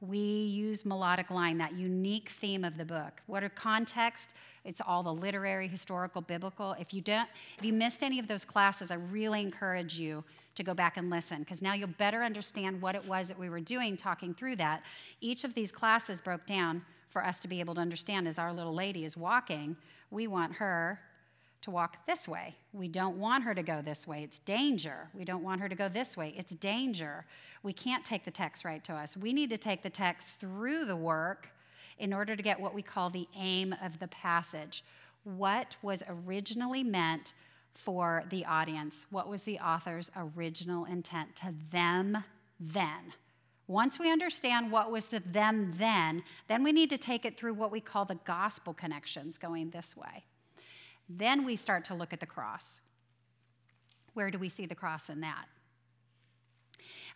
We use melodic line, that unique theme of the book. What are context? It's all the literary, historical, biblical. If you don't, if you missed any of those classes, I really encourage you to go back and listen because now you'll better understand what it was that we were doing talking through that. Each of these classes broke down for us to be able to understand as our little lady is walking, we want her to walk this way. We don't want her to go this way. It's danger. We don't want her to go this way. It's danger. We can't take the text right to us. We need to take the text through the work in order to get what we call the aim of the passage. What was originally meant for the audience? What was the author's original intent to them then? Once we understand what was to them then, then we need to take it through what we call the gospel connections going this way. Then we start to look at the cross. Where do we see the cross in that?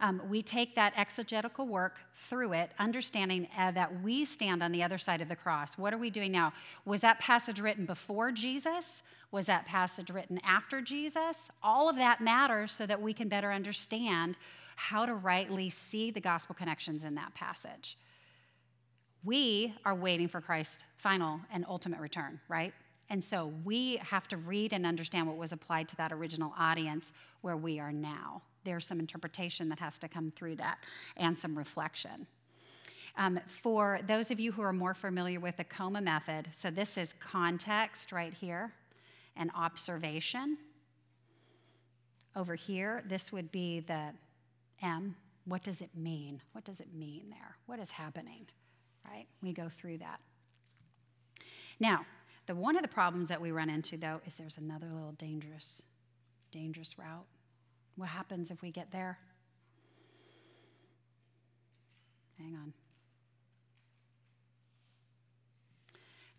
Um, we take that exegetical work through it, understanding uh, that we stand on the other side of the cross. What are we doing now? Was that passage written before Jesus? Was that passage written after Jesus? All of that matters so that we can better understand how to rightly see the gospel connections in that passage. We are waiting for Christ's final and ultimate return, right? And so we have to read and understand what was applied to that original audience where we are now. There's some interpretation that has to come through that and some reflection. Um, for those of you who are more familiar with the COMA method, so this is context right here and observation. Over here, this would be the M, What does it mean? What does it mean there? What is happening? Right? We go through that. Now, the one of the problems that we run into though is there's another little dangerous dangerous route. What happens if we get there? Hang on.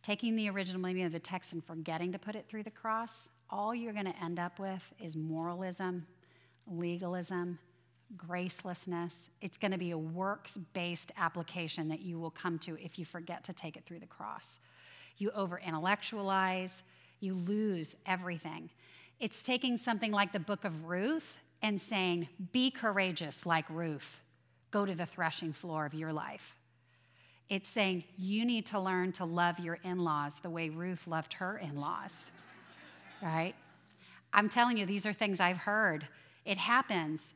Taking the original meaning of the text and forgetting to put it through the cross, all you're going to end up with is moralism, legalism, gracelessness. It's going to be a works based application that you will come to if you forget to take it through the cross. You over intellectualize, you lose everything. It's taking something like the book of Ruth and saying, Be courageous like Ruth. Go to the threshing floor of your life. It's saying, You need to learn to love your in laws the way Ruth loved her in laws, right? I'm telling you, these are things I've heard. It happens.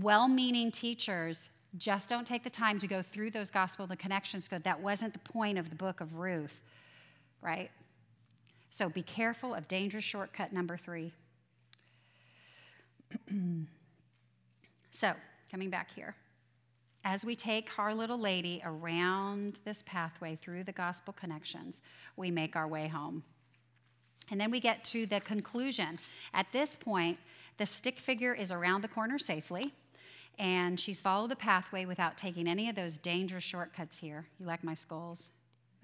Well meaning teachers just don't take the time to go through those gospel connections because that wasn't the point of the book of Ruth, right? So be careful of dangerous shortcut number three. so, coming back here. As we take our little lady around this pathway through the gospel connections, we make our way home. And then we get to the conclusion. At this point, the stick figure is around the corner safely, and she's followed the pathway without taking any of those dangerous shortcuts here. You like my skulls?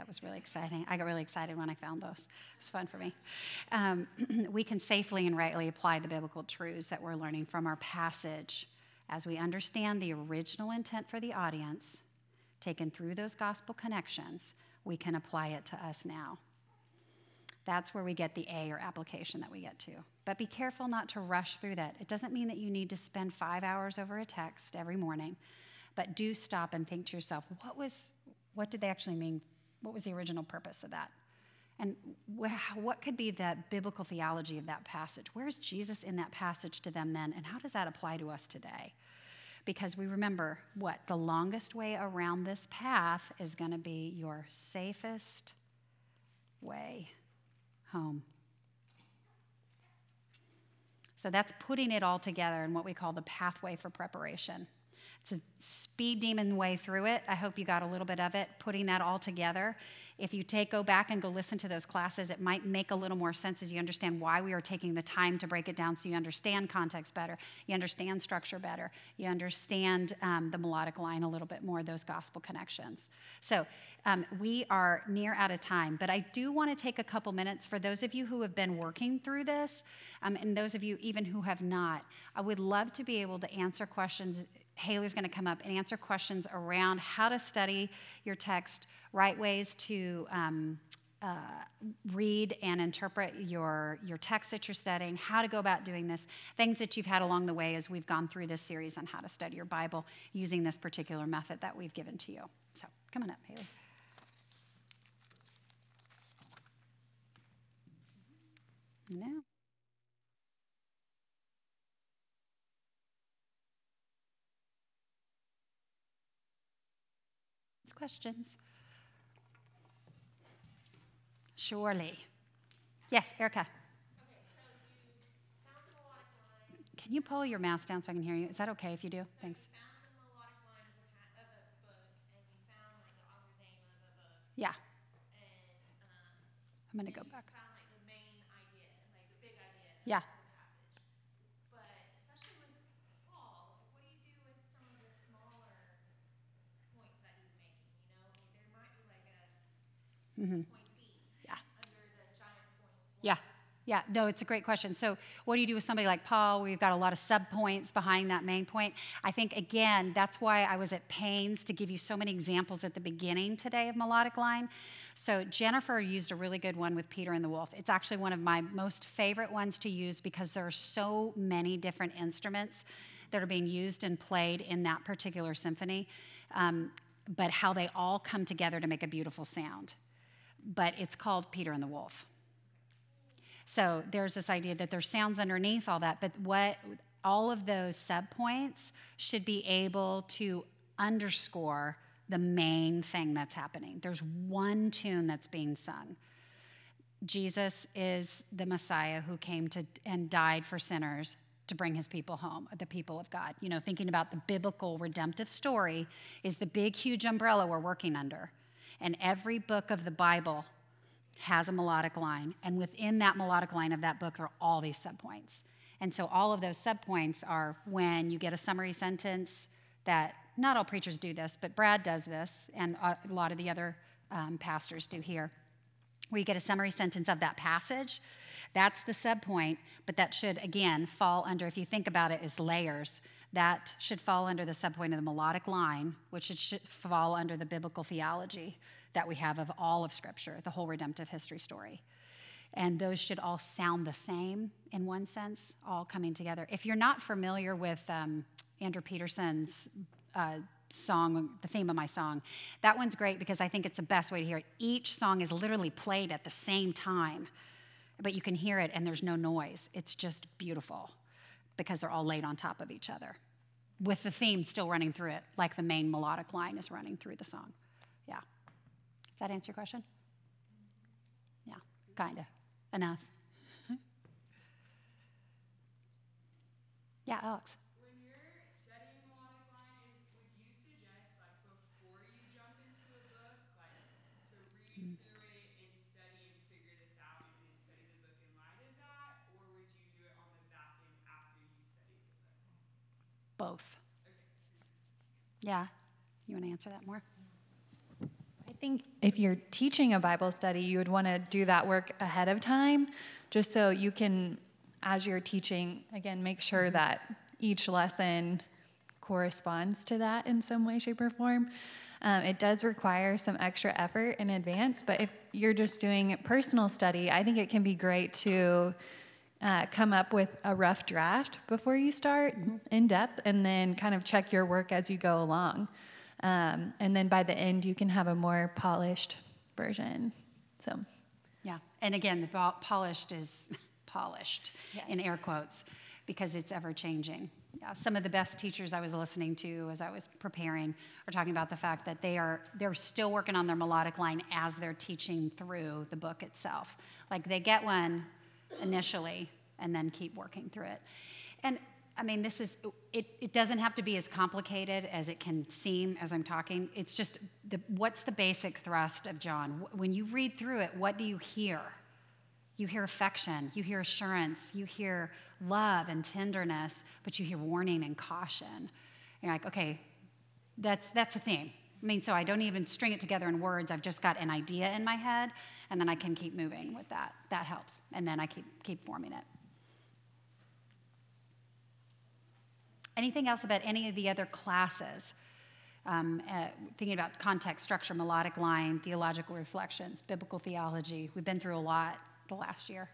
That was really exciting. I got really excited when I found those. It was fun for me. Um, we can safely and rightly apply the biblical truths that we're learning from our passage as we understand the original intent for the audience, taken through those gospel connections, we can apply it to us now. That's where we get the A or application that we get to. But be careful not to rush through that. It doesn't mean that you need to spend five hours over a text every morning, but do stop and think to yourself, what was, what did they actually mean what was the original purpose of that? And what could be the biblical theology of that passage? Where's Jesus in that passage to them then? And how does that apply to us today? Because we remember what? The longest way around this path is going to be your safest way home. So that's putting it all together in what we call the pathway for preparation. It's a speed demon way through it. I hope you got a little bit of it, putting that all together. If you take, go back and go listen to those classes, it might make a little more sense as you understand why we are taking the time to break it down so you understand context better, you understand structure better, you understand um, the melodic line a little bit more, those gospel connections. So um, we are near out of time, but I do want to take a couple minutes for those of you who have been working through this, um, and those of you even who have not. I would love to be able to answer questions Haley's going to come up and answer questions around how to study your text, right ways to um, uh, read and interpret your, your text that you're studying, how to go about doing this, things that you've had along the way as we've gone through this series on how to study your Bible using this particular method that we've given to you. So come on up, Haley. Now. Questions? Surely. Yes, Erica. Can you pull your mask down so I can hear you? Is that okay if you do? Thanks. Yeah. I'm going to go back. Yeah. Mm-hmm. Yeah. Yeah. Yeah, no, it's a great question. So, what do you do with somebody like Paul? We've got a lot of subpoints behind that main point. I think, again, that's why I was at pains to give you so many examples at the beginning today of melodic line. So, Jennifer used a really good one with Peter and the Wolf. It's actually one of my most favorite ones to use because there are so many different instruments that are being used and played in that particular symphony, um, but how they all come together to make a beautiful sound but it's called Peter and the Wolf. So there's this idea that there's sounds underneath all that, but what all of those subpoints should be able to underscore the main thing that's happening. There's one tune that's being sung. Jesus is the Messiah who came to and died for sinners to bring his people home, the people of God. You know, thinking about the biblical redemptive story is the big, huge umbrella we're working under. And every book of the Bible has a melodic line. And within that melodic line of that book are all these subpoints. And so all of those subpoints are when you get a summary sentence that not all preachers do this, but Brad does this, and a lot of the other um, pastors do here, where you get a summary sentence of that passage. That's the subpoint, but that should, again, fall under, if you think about it as layers, that should fall under the subpoint of the melodic line, which should fall under the biblical theology that we have of all of Scripture, the whole redemptive history story. And those should all sound the same in one sense, all coming together. If you're not familiar with um, Andrew Peterson's uh, song, the theme of my song, that one's great because I think it's the best way to hear it. Each song is literally played at the same time, but you can hear it and there's no noise. It's just beautiful because they're all laid on top of each other with the theme still running through it, like the main melodic line is running through the song. Yeah. Does that answer your question? Yeah, kind of. Enough. yeah, Alex. When you're studying melodic line, would you suggest, like, before you jump into a book, like, to read mm. through it and study and figure this out and then study the book in light of that? Or would you do it on the back end after you study the book? Both. Yeah. You want to answer that more? I think if you're teaching a Bible study, you would want to do that work ahead of time, just so you can, as you're teaching, again, make sure mm-hmm. that each lesson corresponds to that in some way, shape, or form. Um, it does require some extra effort in advance, but if you're just doing personal study, I think it can be great to uh, come up with a rough draft before you start mm-hmm. in depth and then kind of check your work as you go along. Um, and then by the end, you can have a more polished version. So, yeah. And again, the polished is polished yes. in air quotes because it's ever changing. Yeah, some of the best teachers I was listening to as I was preparing are talking about the fact that they are they're still working on their melodic line as they're teaching through the book itself. Like they get one initially and then keep working through it. And I mean, this is, it, it doesn't have to be as complicated as it can seem as I'm talking. It's just, the, what's the basic thrust of John? When you read through it, what do you hear? You hear affection, you hear assurance, you hear love and tenderness, but you hear warning and caution. You're like, okay, that's, that's a theme. I mean, so I don't even string it together in words. I've just got an idea in my head, and then I can keep moving with that. That helps. And then I keep, keep forming it. Anything else about any of the other classes? Um, uh, thinking about context, structure, melodic line, theological reflections, biblical theology. We've been through a lot the last year.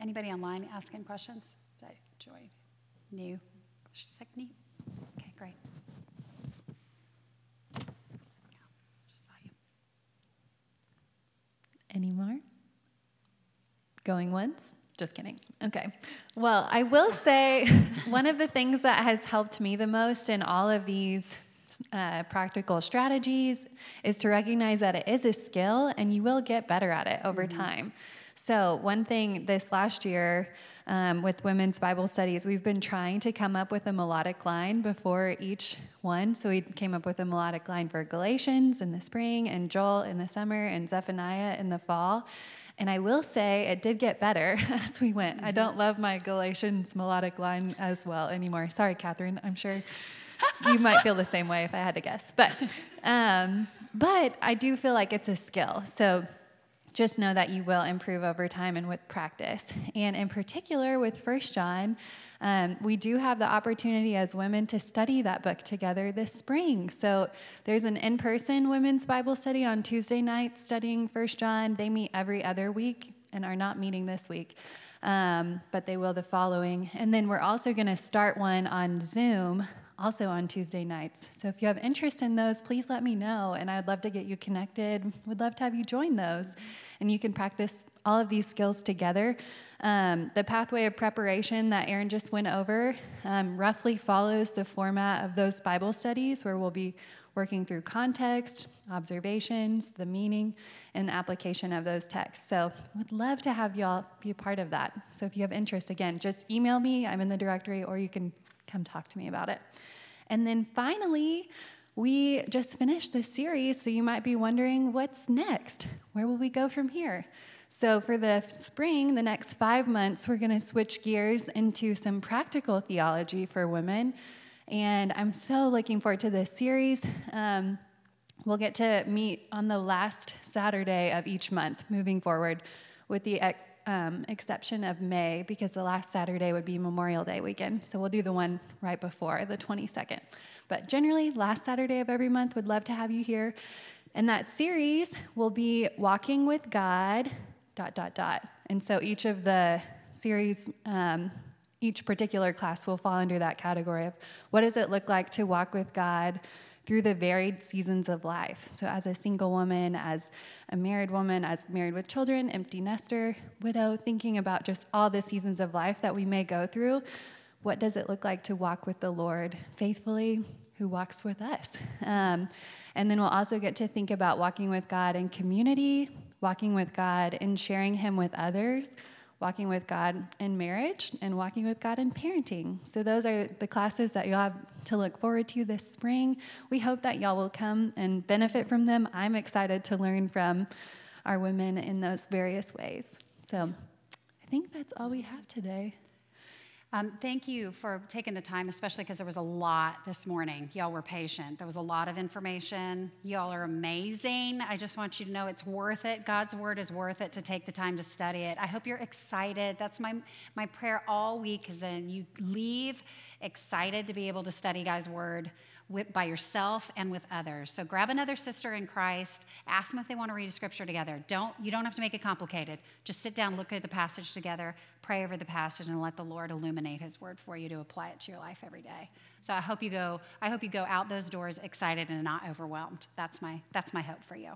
Anybody online asking questions? Joy, new. Like, neat. Okay, great. Any more? Going once? Just kidding. Okay. Well, I will say one of the things that has helped me the most in all of these uh, practical strategies is to recognize that it is a skill and you will get better at it over mm-hmm. time. So, one thing this last year um, with women's Bible studies, we've been trying to come up with a melodic line before each one. So, we came up with a melodic line for Galatians in the spring, and Joel in the summer, and Zephaniah in the fall. And I will say it did get better as we went. I don't love my Galatians melodic line as well anymore. Sorry, Catherine. I'm sure you might feel the same way if I had to guess. But, um, but I do feel like it's a skill. So just know that you will improve over time and with practice. And in particular, with First John, um, we do have the opportunity as women to study that book together this spring. So there's an in person women's Bible study on Tuesday night studying First John. They meet every other week and are not meeting this week. Um, but they will the following. And then we're also going to start one on Zoom also on Tuesday nights. So if you have interest in those, please let me know, and I'd love to get you connected. Would love to have you join those, and you can practice all of these skills together. Um, the pathway of preparation that Aaron just went over um, roughly follows the format of those Bible studies, where we'll be working through context, observations, the meaning, and application of those texts. So, would love to have y'all be a part of that. So, if you have interest, again, just email me. I'm in the directory, or you can come talk to me about it. And then finally, we just finished this series, so you might be wondering what's next? Where will we go from here? So, for the spring, the next five months, we're going to switch gears into some practical theology for women. And I'm so looking forward to this series. Um, we'll get to meet on the last Saturday of each month moving forward, with the um, exception of May, because the last Saturday would be Memorial Day weekend. So we'll do the one right before, the 22nd. But generally, last Saturday of every month, would love to have you here. And that series will be Walking with God, dot, dot, dot. And so each of the series um, each particular class will fall under that category of what does it look like to walk with God through the varied seasons of life. So, as a single woman, as a married woman, as married with children, empty nester, widow, thinking about just all the seasons of life that we may go through, what does it look like to walk with the Lord faithfully, who walks with us? Um, and then we'll also get to think about walking with God in community, walking with God and sharing Him with others walking with God in marriage and walking with God in parenting. So, those are the classes that you'll have to look forward to this spring. We hope that y'all will come and benefit from them. I'm excited to learn from our women in those various ways. So, I think that's all we have today. Um, thank you for taking the time, especially because there was a lot this morning. Y'all were patient. There was a lot of information. Y'all are amazing. I just want you to know it's worth it. God's word is worth it to take the time to study it. I hope you're excited. That's my, my prayer all week is that you leave excited to be able to study God's word with, by yourself and with others. So grab another sister in Christ, ask them if they want to read a scripture together. Don't you don't have to make it complicated. Just sit down, look at the passage together, pray over the passage and let the Lord illuminate his word for you to apply it to your life every day. So I hope you go I hope you go out those doors excited and not overwhelmed. That's my that's my hope for you.